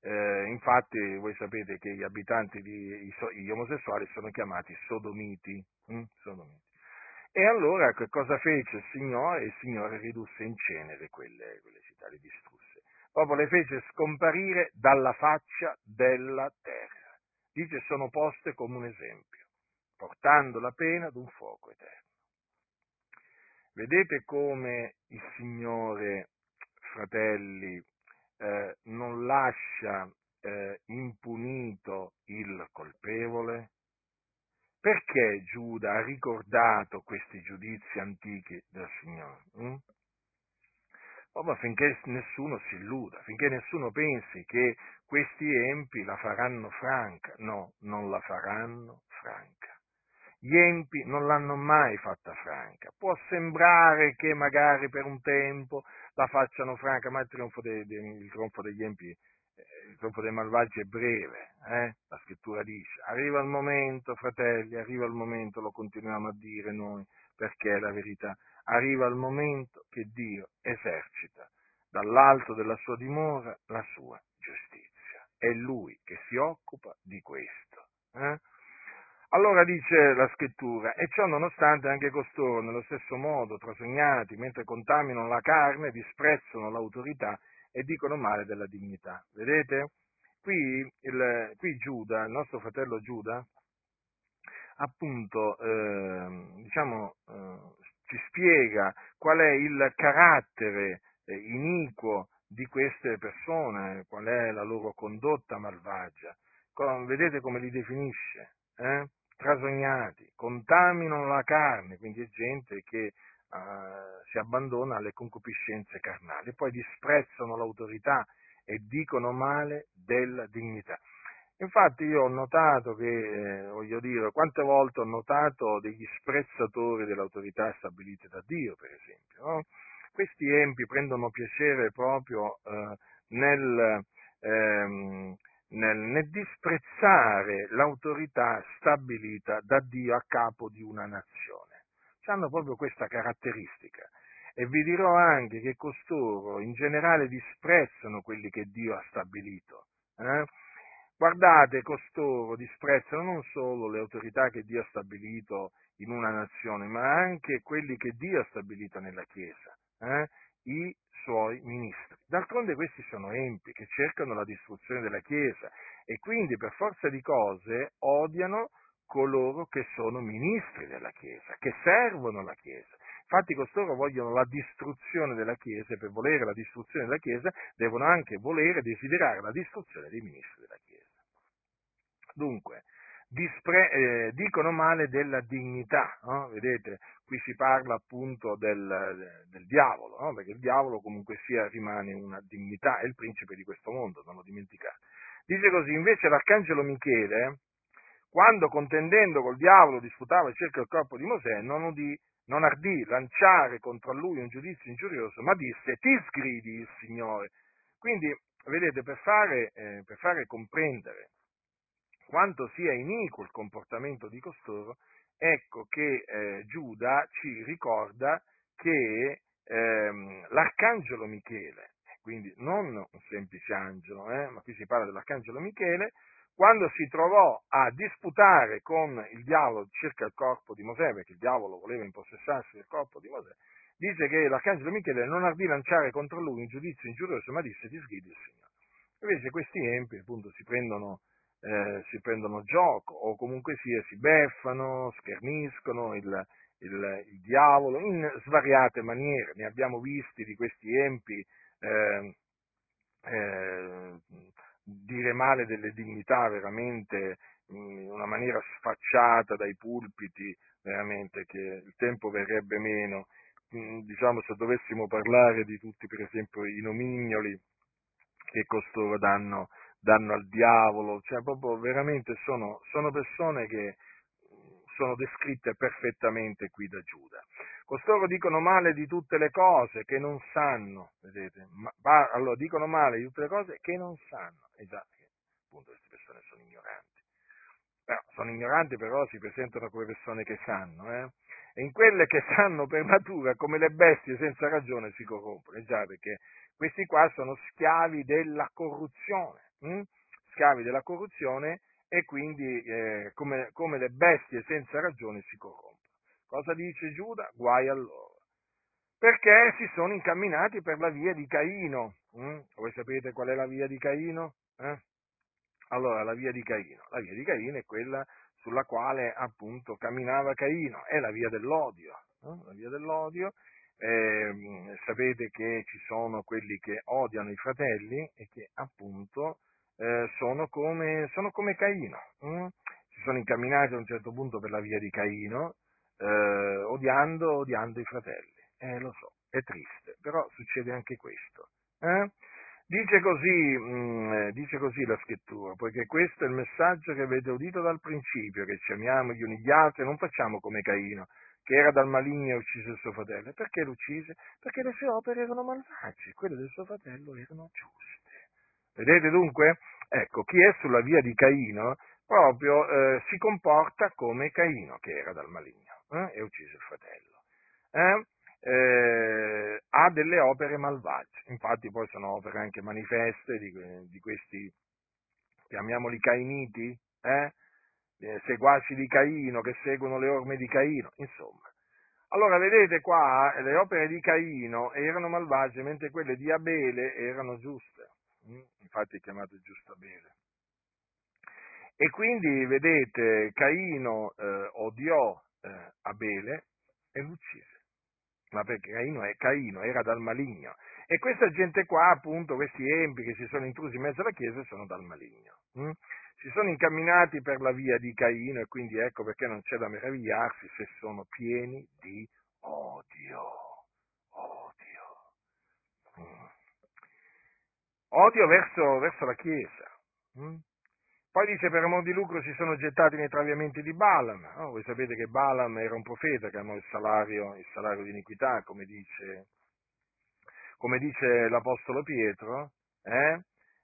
Eh, infatti voi sapete che gli abitanti, di, gli omosessuali sono chiamati sodomiti, hm? sodomiti. E allora che cosa fece il Signore? Il Signore ridusse in cenere quelle, quelle città, le distrusse. Proprio le fece scomparire dalla faccia della terra dice sono poste come un esempio, portando la pena ad un fuoco eterno. Vedete come il Signore, fratelli, eh, non lascia eh, impunito il colpevole? Perché Giuda ha ricordato questi giudizi antichi del Signore? Hm? Proprio affinché nessuno si illuda, affinché nessuno pensi che questi empi la faranno franca. No, non la faranno franca. Gli empi non l'hanno mai fatta franca. Può sembrare che magari per un tempo la facciano franca, ma il trionfo, de, de, il trionfo degli empi, eh, il trionfo dei malvagi è breve. Eh? La scrittura dice, arriva il momento, fratelli, arriva il momento, lo continuiamo a dire noi, perché è la verità arriva il momento che Dio esercita dall'alto della sua dimora la sua giustizia. È Lui che si occupa di questo. Eh? Allora dice la scrittura, e ciò nonostante anche costoro, nello stesso modo, trasognati, mentre contaminano la carne, disprezzano l'autorità e dicono male della dignità. Vedete? Qui, il, qui Giuda, il nostro fratello Giuda, appunto, eh, diciamo, eh, ci spiega qual è il carattere eh, iniquo di queste persone, qual è la loro condotta malvagia. Vedete come li definisce? Eh? Trasognati, contaminano la carne, quindi è gente che uh, si abbandona alle concupiscenze carnali, poi disprezzano l'autorità e dicono male della dignità. Infatti io ho notato che, eh, voglio dire, quante volte ho notato degli sprezzatori dell'autorità stabilite da Dio, per esempio. No? Questi empi prendono piacere proprio eh, nel, ehm, nel, nel disprezzare l'autorità stabilita da Dio a capo di una nazione. Hanno proprio questa caratteristica. E vi dirò anche che costoro in generale disprezzano quelli che Dio ha stabilito. Eh? Guardate, costoro disprezzano non solo le autorità che Dio ha stabilito in una nazione, ma anche quelli che Dio ha stabilito nella Chiesa, eh? i suoi ministri. D'altronde questi sono empi che cercano la distruzione della Chiesa e quindi per forza di cose odiano coloro che sono ministri della Chiesa, che servono la Chiesa. Infatti costoro vogliono la distruzione della Chiesa e per volere la distruzione della Chiesa devono anche volere e desiderare la distruzione dei ministri della Chiesa. Dunque, dispre- eh, dicono male della dignità, no? vedete, qui si parla appunto del, del diavolo, no? perché il diavolo comunque sia rimane una dignità, è il principe di questo mondo, non lo dimenticate. Dice così, invece l'arcangelo Michele, quando contendendo col diavolo disputava circa il corpo di Mosè, non, udì, non ardì lanciare contro lui un giudizio ingiurioso, ma disse, ti sgridi il Signore. Quindi, vedete, per fare, eh, per fare comprendere quanto sia iniquo il comportamento di costoro, ecco che eh, Giuda ci ricorda che ehm, l'arcangelo Michele, quindi non un semplice angelo, eh, ma qui si parla dell'arcangelo Michele, quando si trovò a disputare con il diavolo circa il corpo di Mosè, perché il diavolo voleva impossessarsi del corpo di Mosè, dice che l'arcangelo Michele non ardì lanciare contro lui un giudizio ingiurioso, ma disse ti sgridi il Signore. Invece questi empi appunto si prendono, eh, si prendono gioco o comunque sia si beffano, scherniscono il, il, il, diavolo in svariate maniere. Ne abbiamo visti di questi empi eh, eh, dire male delle dignità veramente in una maniera sfacciata dai pulpiti, veramente che il tempo verrebbe meno. Mm, diciamo se dovessimo parlare di tutti, per esempio, i nomignoli che costoro danno, danno al diavolo, cioè proprio veramente sono, sono persone che sono descritte perfettamente qui da Giuda. Costoro dicono male di tutte le cose che non sanno, vedete? Ma, allora, dicono male di tutte le cose che non sanno. E già, appunto queste persone sono ignoranti. Però, sono ignoranti però si presentano come persone che sanno, eh? E in quelle che sanno per natura, come le bestie senza ragione, si corrompono. E già, perché questi qua sono schiavi della corruzione. Hm? Schiavi della corruzione e quindi eh, come, come, le bestie senza ragione si corrompono. Cosa dice Giuda? Guai a loro. Perché si sono incamminati per la via di Caino. Hm? Voi sapete qual è la via di Caino? Eh? Allora, la via di Caino. La via di Caino è quella sulla quale appunto camminava Caino, è la via dell'odio. Eh? La via dell'odio. Eh, sapete che ci sono quelli che odiano i fratelli e che appunto eh, sono, come, sono, come, Caino. Hm? Si sono incamminati a un certo punto per la via di Caino, eh, odiando, odiando, i fratelli. Eh, lo so, è triste, però succede anche questo. Eh? Dice così, mh, mm, dice così, la scrittura, poiché questo è il messaggio che avete udito dal principio, che ci amiamo gli uni gli altri non facciamo come Caino, che era dal maligno e uccise il suo fratello. Perché lo uccise? Perché le sue opere erano malvagie, quelle del suo fratello erano giuste. Vedete dunque? Ecco, chi è sulla via di Caino proprio eh, si comporta come Caino, che era dal maligno eh, e uccise il fratello. Eh? eh, ha delle opere malvagie, infatti poi sono opere anche manifeste di, di questi, chiamiamoli cainiti, eh? eh? seguaci di Caino che seguono le orme di Caino, insomma. Allora vedete qua, le opere di Caino erano malvagie, mentre quelle di Abele erano giuste? Infatti è chiamato giusto. E quindi vedete, Caino eh, odiò eh, Abele e l'uccise ma perché Caino, è, Caino era dal maligno. E questa gente qua, appunto, questi empi che si sono intrusi in mezzo alla Chiesa, sono dal maligno. Hm? Si sono incamminati per la via di Caino e quindi ecco perché non c'è da meravigliarsi se sono pieni di. Odio. Hm. Odio verso, verso la Chiesa. Hm? Poi dice per amor di lucro si sono gettati nei traviamenti di Balaam. Oh, voi sapete che Balaam era un profeta che amò il salario, il salario di iniquità, come dice, come dice l'Apostolo Pietro. Eh?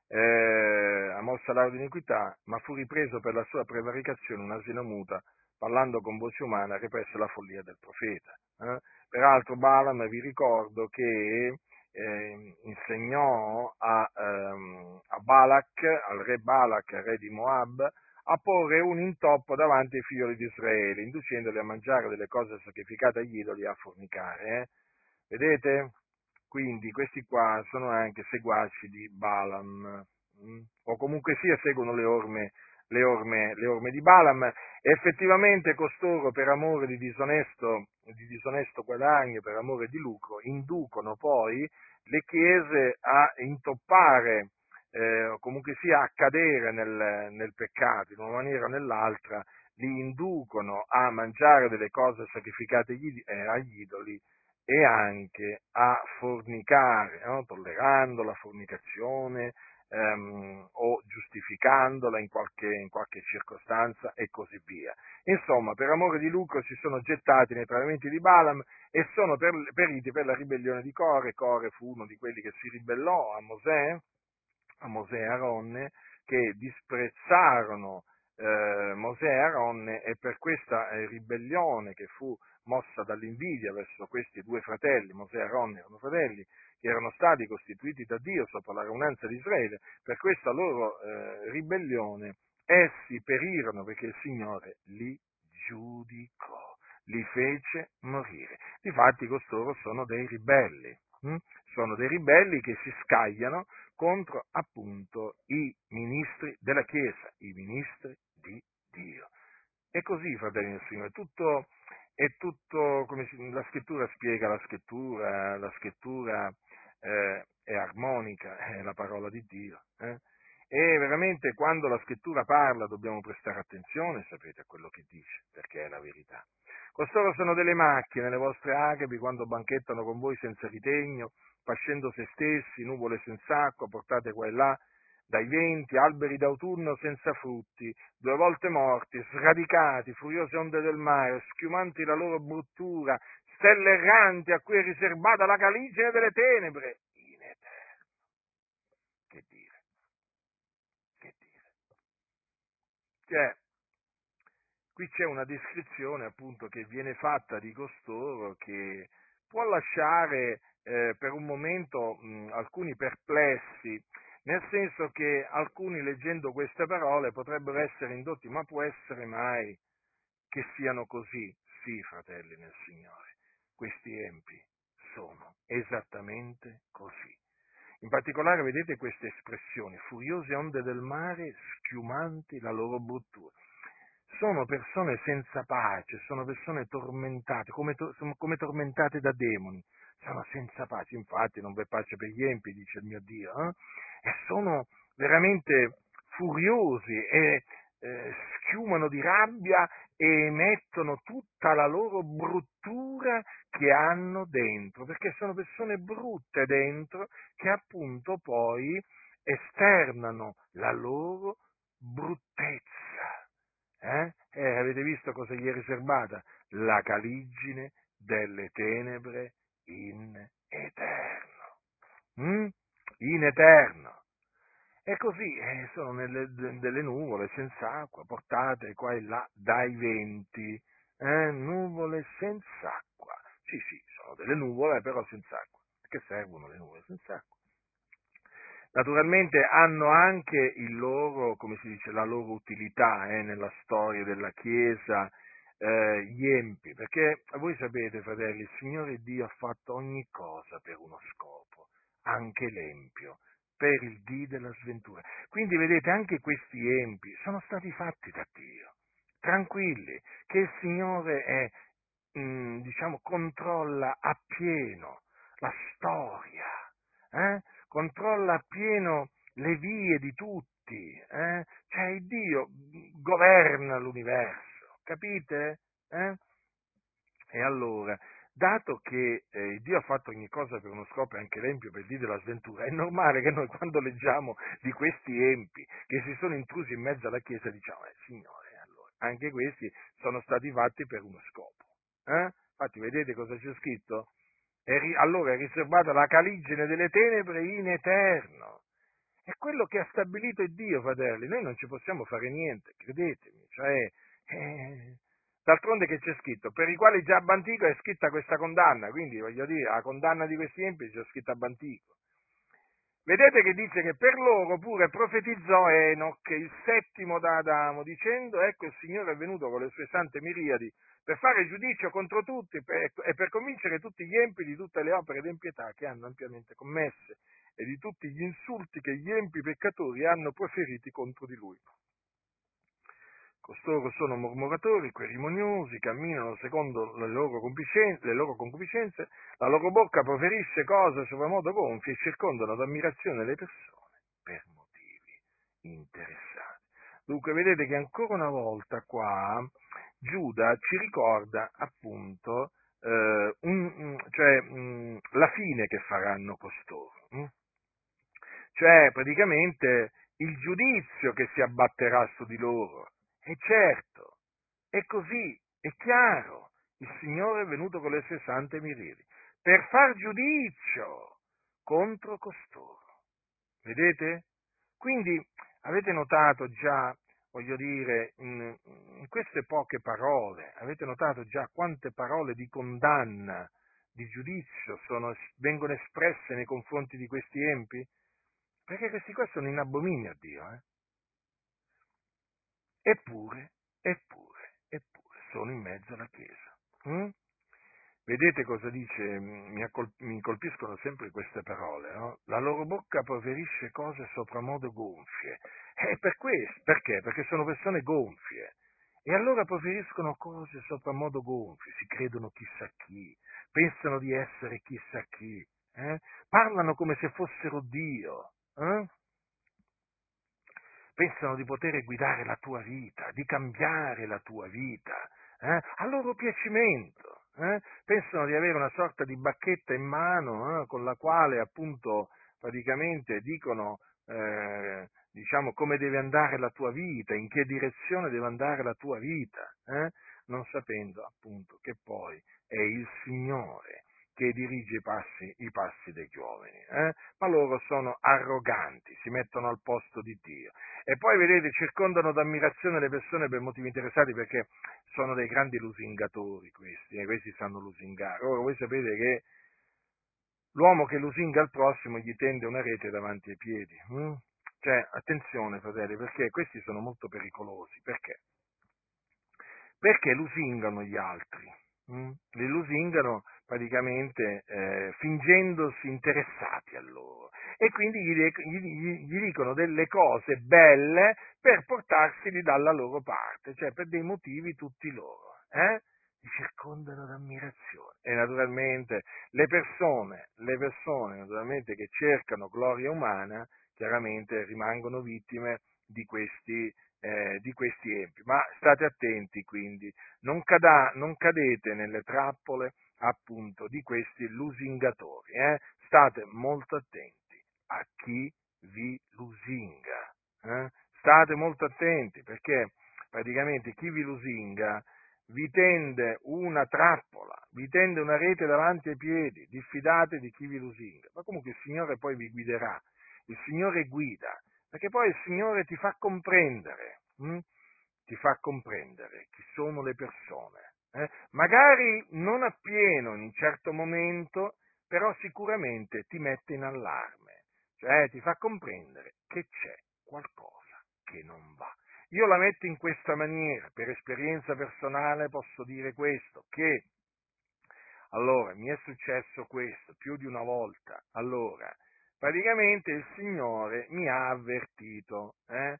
Eh, amò il salario di iniquità, ma fu ripreso per la sua prevaricazione un asino muta, parlando con voce umana, represse la follia del profeta. Eh? Peraltro Balaam vi ricordo che eh, insegnò a, ehm, a, Balak, al re Balak, re di Moab, a porre un intoppo davanti ai figli di Israele, inducendoli a mangiare delle cose sacrificate agli idoli e a fornicare. Eh? Vedete? Quindi questi qua sono anche seguaci di Balaam, hm? o comunque sia seguono le orme, le orme, le orme di Balaam. effettivamente costoro, per amore di disonesto, di disonesto guadagno, per amore di lucro, inducono poi le chiese a intoppare eh, o comunque sia a cadere nel, nel peccato in una maniera o nell'altra, li inducono a mangiare delle cose sacrificate agli, eh, idoli e anche a fornicare, no? tollerando la fornicazione, ehm, o giustificandola in qualche, in qualche, circostanza e così via. Insomma, per amore di lucro si sono gettati nei tradimenti di Balaam e sono per, periti per la ribellione di Core. Core fu uno di quelli che si ribellò a Mosè, a Mosè e Aronne, che disprezzarono eh, Mosè e Aronne e per questa eh, ribellione che fu mossa dall'invidia verso questi due fratelli, Mosè e Aronne erano fratelli, che erano stati costituiti da Dio sotto la raunanza di Israele, per questa loro eh, ribellione essi perirono perché il Signore li giudicò, li fece morire. Difatti costoro sono dei ribelli, hm? sono dei ribelli che si scagliano contro appunto i ministri della Chiesa, i ministri di Dio. E così, fratelli del Signore, tutto, è tutto, come la scrittura spiega la scrittura, la scrittura eh, è armonica, (laughs) è la parola di Dio. Eh? E veramente quando la scrittura parla dobbiamo prestare attenzione, sapete, a quello che dice, perché è la verità. Costoro sono delle macchine, le vostre agapi, quando banchettano con voi senza ritegno, pascendo se stessi, nuvole senza acqua, portate qua e là, dai venti, alberi d'autunno senza frutti, due volte morti, sradicati, furiose onde del mare, schiumanti la loro bruttura, stelle erranti a cui è riservata la caligine delle tenebre, in eterno. Che dire? Che dire? Cioè, qui c'è una descrizione appunto che viene fatta di costoro che può lasciare eh, per un momento mh, alcuni perplessi, nel senso che alcuni leggendo queste parole potrebbero essere indotti, ma può essere mai che siano così? Sì, fratelli nel Signore, questi empi sono esattamente così. In particolare vedete queste espressioni, furiose onde del mare, schiumanti la loro bruttura. Sono persone senza pace, sono persone tormentate, come, to- come tormentate da demoni, sono senza pace, infatti non v'è pace per gli empi, dice il mio Dio, eh? e sono veramente furiosi e eh, schiumano di rabbia e emettono tutta la loro bruttura che hanno dentro, perché sono persone brutte dentro che appunto poi esternano la loro bruttezza. Eh? Eh, avete visto cosa gli è riservata? La caligine delle tenebre in eterno. Mm? In eterno. E così eh, sono nelle, delle nuvole senza acqua, portate qua e là dai venti. Eh? Nuvole senza acqua. Sì, sì, sono delle nuvole, però senza acqua. Che servono le nuvole senza acqua? Naturalmente hanno anche loro, dice, la loro utilità eh, nella storia della Chiesa, eh, gli empi, perché voi sapete, fratelli, il Signore Dio ha fatto ogni cosa per uno scopo, anche l'empio, per il dì della sventura. Quindi vedete, anche questi empi sono stati fatti da Dio, tranquilli, che il Signore è, mh, mm, diciamo, controlla appieno la storia, eh? controlla appieno le vie di tutti, eh? cioè Dio governa l'universo Capite? Eh? E allora, dato che eh, Dio ha fatto ogni cosa per uno scopo e anche l'empio per dire la sventura, è normale che noi quando leggiamo di questi empi che si sono intrusi in mezzo alla Chiesa diciamo, eh, Signore, allora, anche questi sono stati fatti per uno scopo. Eh? Infatti vedete cosa c'è scritto? È ri- allora è riservata la caligine delle tenebre in eterno. È quello che ha stabilito Dio, fratelli. Noi non ci possiamo fare niente, credetemi. Cioè, eh, d'altronde che c'è scritto? Per i quali già a Bantico è scritta questa condanna, quindi voglio dire, la condanna di questi empi c'è scritta a Bantico. Vedete che dice che per loro pure profetizzò Enoch, il settimo da Adamo, dicendo, ecco il Signore è venuto con le sue sante miriadi per fare giudizio contro tutti e per convincere tutti gli empi di tutte le opere d'impietà che hanno ampiamente commesse e di tutti gli insulti che gli empi peccatori hanno proferiti contro di lui. Costoro sono mormoratori, querimoniosi, camminano secondo le loro, le loro concupiscenze, la loro bocca proferisce cose sovramodo gonfie e circondano d'ammirazione le persone per motivi interessanti. Dunque vedete che ancora una volta qua Giuda ci ricorda appunto eh, un, cioè, mh, la fine che faranno costoro. Mh? cioè praticamente il giudizio che si abbatterà su di loro. E certo, è così, è chiaro, il Signore è venuto con le sue sante mirili per far giudizio contro costoro. Vedete? Quindi avete notato già, voglio dire, in, in queste poche parole, avete notato già quante parole di condanna, di giudizio sono, vengono espresse nei confronti di questi empi? Perché questi qua sono in abominio a Dio, eh? Eppure, eppure, eppure, sono in mezzo alla Chiesa. Hm? Vedete cosa dice? Mi, colpiscono sempre queste parole, no? La loro bocca proferisce cose sopramodo gonfie. E per questo, perché? Perché sono persone gonfie. E allora proferiscono cose sopramodo gonfie, si credono chissà chi, pensano di essere chissà chi, eh? parlano come se fossero Dio, eh? Pensano di poter guidare la tua vita, di cambiare la tua vita, eh? a loro piacimento eh? pensano di avere una sorta di bacchetta in mano eh, con la quale appunto praticamente dicono eh, diciamo come deve andare la tua vita, in che direzione deve andare la tua vita, eh? non sapendo appunto che poi è il Signore che dirige i passi, i passi dei giovani, eh? ma loro sono arroganti, si mettono al posto di Dio. E poi vedete, circondano d'ammirazione le persone per motivi interessati perché sono dei grandi lusingatori questi, e eh? questi sanno lusingare. Ora voi sapete che l'uomo che lusinga il prossimo gli tende una rete davanti ai piedi. Hm? Cioè, attenzione fratelli, perché questi sono molto pericolosi. Perché? Perché lusingano gli altri. Hm? Li lusingano praticamente eh, fingendosi interessati a loro e quindi gli, gli, gli, dicono delle cose belle per portarseli dalla loro parte, cioè per dei motivi tutti loro. Eh? Li circondano d'ammirazione e naturalmente le persone, le persone naturalmente che cercano gloria umana chiaramente rimangono vittime di questi, eh, di questi empi. Ma state attenti quindi, non, cada, non cadete nelle trappole appunto di questi lusingatori. Eh? State molto attenti a chi vi lusinga. Eh? State molto attenti perché praticamente chi vi lusinga vi tende una trappola, vi tende una rete davanti ai piedi, diffidate di chi vi lusinga. Ma comunque il Signore poi vi guiderà, il Signore guida, perché poi il Signore ti fa comprendere, hm? ti fa comprendere chi sono le persone eh? magari non appieno in un certo momento, però sicuramente ti mette in allarme, cioè ti fa comprendere che c'è qualcosa che non va. Io la metto in questa maniera, per esperienza personale posso dire questo, che allora mi è successo questo più di una volta, allora praticamente il Signore mi ha avvertito, eh?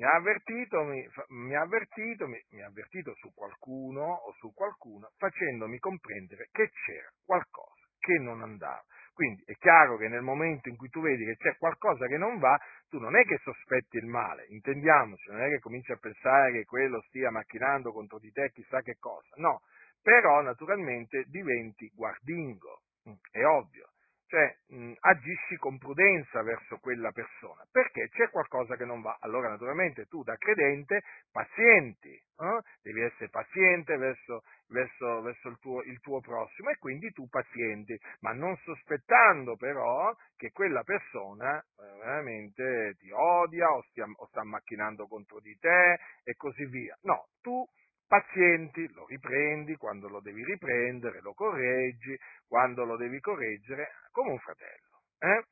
Mi ha avvertito, mi, mi, ha avvertito, mi, mi ha avvertito su qualcuno o su qualcuna facendomi comprendere che c'era qualcosa che non andava. Quindi è chiaro che nel momento in cui tu vedi che c'è qualcosa che non va, tu non è che sospetti il male, intendiamoci, non è che cominci a pensare che quello stia macchinando contro di te chissà che cosa, no, però naturalmente diventi guardingo, mm, è ovvio, cioè mh, agisci con prudenza verso quella persona, perché c'è qualcosa che non va. Allora naturalmente tu da credente pazienti, eh? devi essere paziente verso, verso, verso il, tuo, il, tuo, prossimo e quindi tu pazienti, ma non sospettando però che quella persona eh, veramente ti odia o, stia, o sta macchinando contro di te e così via. No, tu pazienti, lo riprendi quando lo devi riprendere, lo correggi quando lo devi correggere, come un fratello. Eh?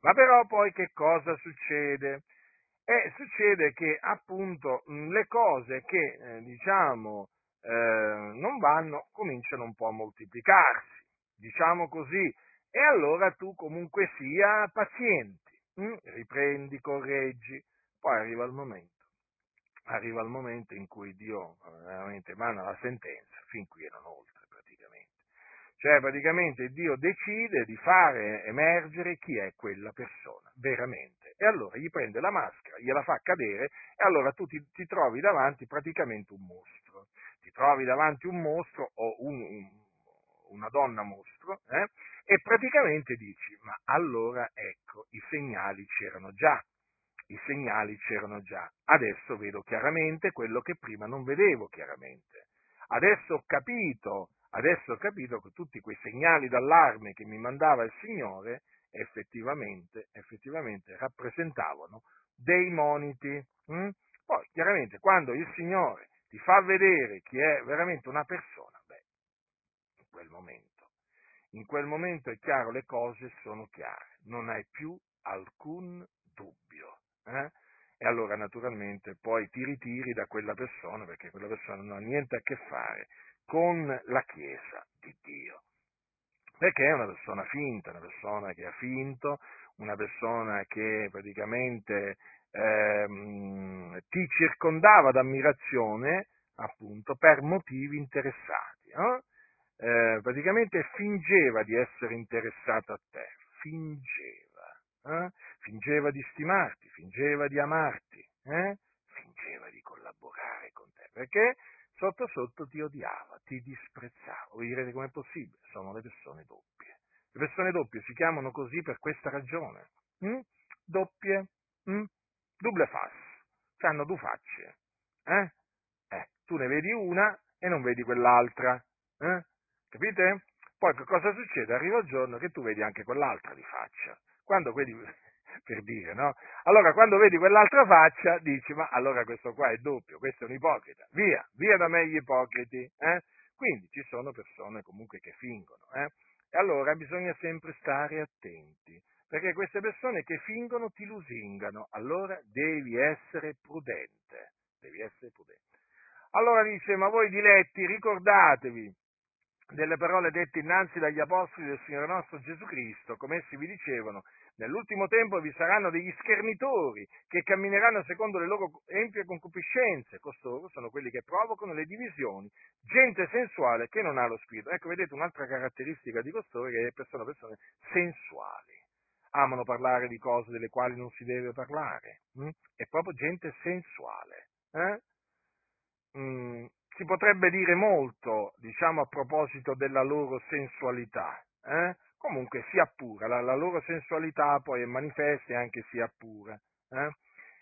Ma però poi che cosa succede? Eh, succede che appunto le cose che eh, diciamo eh, non vanno cominciano un po' a moltiplicarsi, diciamo così, e allora tu comunque sia pazienti, hm? riprendi, correggi, poi arriva il momento arriva il momento in cui Dio eh, veramente emana la sentenza, fin qui erano oltre praticamente. Cioè praticamente Dio decide di fare emergere chi è quella persona, veramente. E allora gli prende la maschera, gliela fa cadere e allora tu ti, ti trovi davanti praticamente un mostro. Ti trovi davanti un mostro o un, un una donna mostro, eh? e praticamente dici, ma allora ecco, i segnali c'erano già, i segnali c'erano già, adesso vedo chiaramente quello che prima non vedevo chiaramente, adesso ho capito, adesso ho capito che tutti quei segnali d'allarme che mi mandava il Signore effettivamente, effettivamente rappresentavano dei moniti. Hm? Poi chiaramente quando il Signore ti fa vedere chi è veramente una persona, beh, in quel momento, in quel momento è chiaro, le cose sono chiare, non hai più alcun dubbio. Eh? E allora naturalmente poi ti ritiri da quella persona perché quella persona non ha niente a che fare con la Chiesa di Dio. Perché è una persona finta, una persona che ha finto, una persona che praticamente ehm, ti circondava d'ammirazione appunto per motivi interessati. No? Eh, praticamente fingeva di essere interessato a te, fingeva, eh? fingeva di stimarti, fingeva di amarti, eh? fingeva di collaborare con te, perché sotto sotto ti odiava, ti disprezzava. Voi direte com'è possibile? Sono le persone doppie. Le persone doppie si chiamano così per questa ragione. Hm? Doppie, hm? double face, hanno due facce. Eh? Eh, tu ne vedi una e non vedi quell'altra. Eh? Capite? Poi che cosa succede? Arriva il giorno che tu vedi anche quell'altra di faccia. Quando vedi, (laughs) per dire, no? Allora quando vedi quell'altra faccia dici, ma allora questo qua è doppio, questo è un ipocrita. Via, via da me gli ipocriti. Eh? Quindi ci sono persone comunque che fingono. Eh? E allora bisogna sempre stare attenti perché queste persone che fingono ti lusingano, allora devi essere prudente, devi essere prudente. Allora dice, ma voi diletti, ricordatevi delle parole dette innanzi dagli apostoli del Signore nostro Gesù Cristo, come essi vi dicevano, nell'ultimo tempo vi saranno degli schernitori che cammineranno secondo le loro empie concupiscenze, costoro sono quelli che provocano le divisioni, gente sensuale che non ha lo spirito. Ecco, vedete un'altra caratteristica di costoro che sono persone sensuali amano parlare di cose delle quali non si deve parlare. Hm? È proprio gente sensuale. Eh? Mm, si potrebbe dire molto, diciamo, a proposito della loro sensualità. Eh? Comunque si appura, la, la, loro sensualità poi è manifesta e anche si appura. Eh?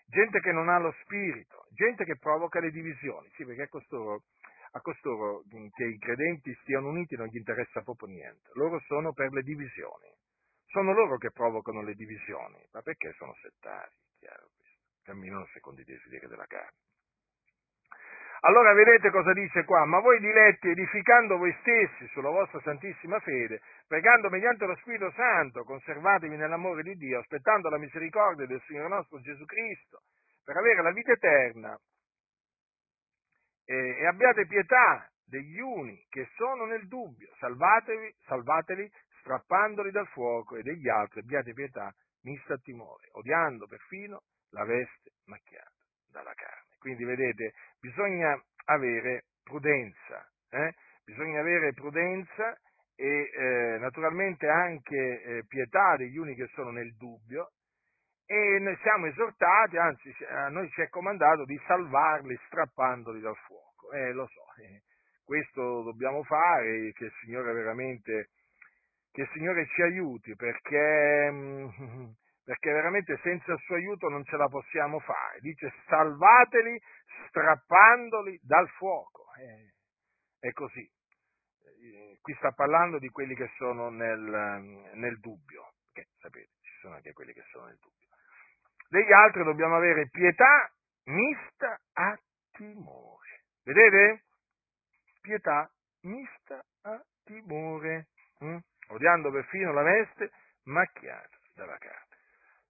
Gente che non ha lo spirito, gente che provoca le divisioni. Sì, perché a costoro, a costoro che i credenti stiano uniti non gli interessa proprio niente. Loro sono per le divisioni. Sono loro che provocano le divisioni, ma perché sono settari, chiaro camminano secondo i desideri della carne. Allora vedete cosa dice qua, ma voi diletti edificando voi stessi sulla vostra santissima fede, pregando mediante lo Spirito Santo, conservatevi nell'amore di Dio, aspettando la misericordia del Signore nostro Gesù Cristo, per avere la vita eterna, e, e abbiate pietà degli uni che sono nel dubbio, salvatevi, salvateli strappandoli dal fuoco e degli altri abbiate pietà, mista a timore, odiando perfino la veste macchiata dalla carne. Quindi vedete, bisogna avere prudenza, eh? bisogna avere prudenza e eh, naturalmente anche eh, pietà degli uni che sono nel dubbio e noi siamo esortati, anzi a noi ci è comandato di salvarli strappandoli dal fuoco. Eh, lo so, eh, questo dobbiamo fare, che il Signore veramente che il Signore ci aiuti perché, mm, perché veramente senza il suo aiuto non ce la possiamo fare. Dice salvateli strappandoli dal fuoco. Eh, è così. Eh, qui sta parlando di quelli che sono nel, nel dubbio, che sapete, ci sono anche quelli che sono nel dubbio. Degli altri dobbiamo avere pietà mista a timore. Vedete? Pietà mista a timore. Mm? odiando perfino la veste macchiata dalla carne.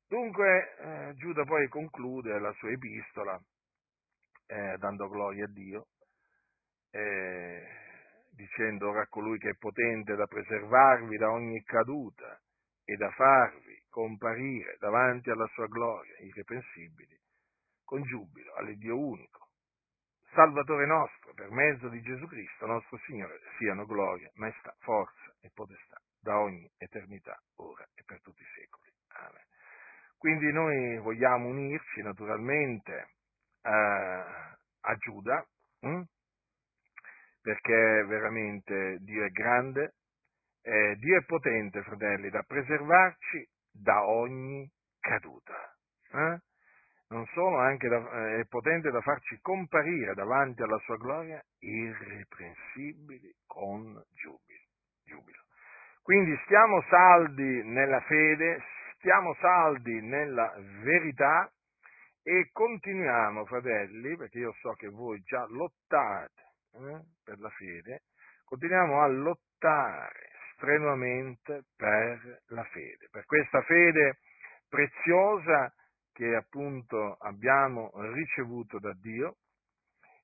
Dunque eh, Giuda poi conclude la sua epistola eh, dando gloria a Dio, eh, dicendo ora a colui che è potente da preservarvi da ogni caduta e da farvi comparire davanti alla sua gloria irreprensibili, con giubilo all'Iddio unico, Salvatore nostro, per mezzo di Gesù Cristo, nostro Signore, siano gloria, maestà, forza e potestà da ogni eternità, ora e per tutti i secoli. Quindi noi vogliamo unirci naturalmente eh, a Giuda, hm? perché veramente Dio è grande, eh, Dio è potente, fratelli, da preservarci da ogni caduta. Eh? Non solo, anche da, eh, è potente da farci comparire davanti alla sua gloria irreprensibili con giubilo. Quindi stiamo saldi nella fede, stiamo saldi nella verità e continuiamo, fratelli, perché io so che voi già lottate eh, per la fede, continuiamo a lottare strenuamente per la fede, per questa fede preziosa che appunto abbiamo ricevuto da Dio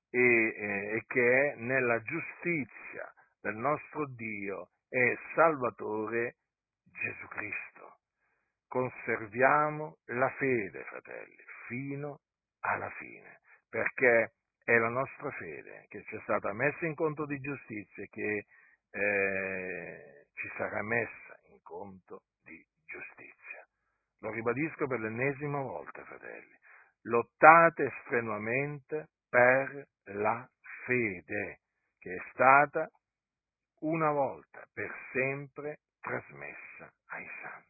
e, eh, e che è nella giustizia del nostro Dio e Salvatore Gesù Cristo. Conserviamo la fede, fratelli, fino alla fine, perché è la nostra fede che ci è stata messa in conto di giustizia e che eh, ci sarà messa in conto di giustizia. Lo ribadisco per l'ennesima volta, fratelli. Lottate strenuamente per la fede che è stata una volta per sempre trasmessa ai santi.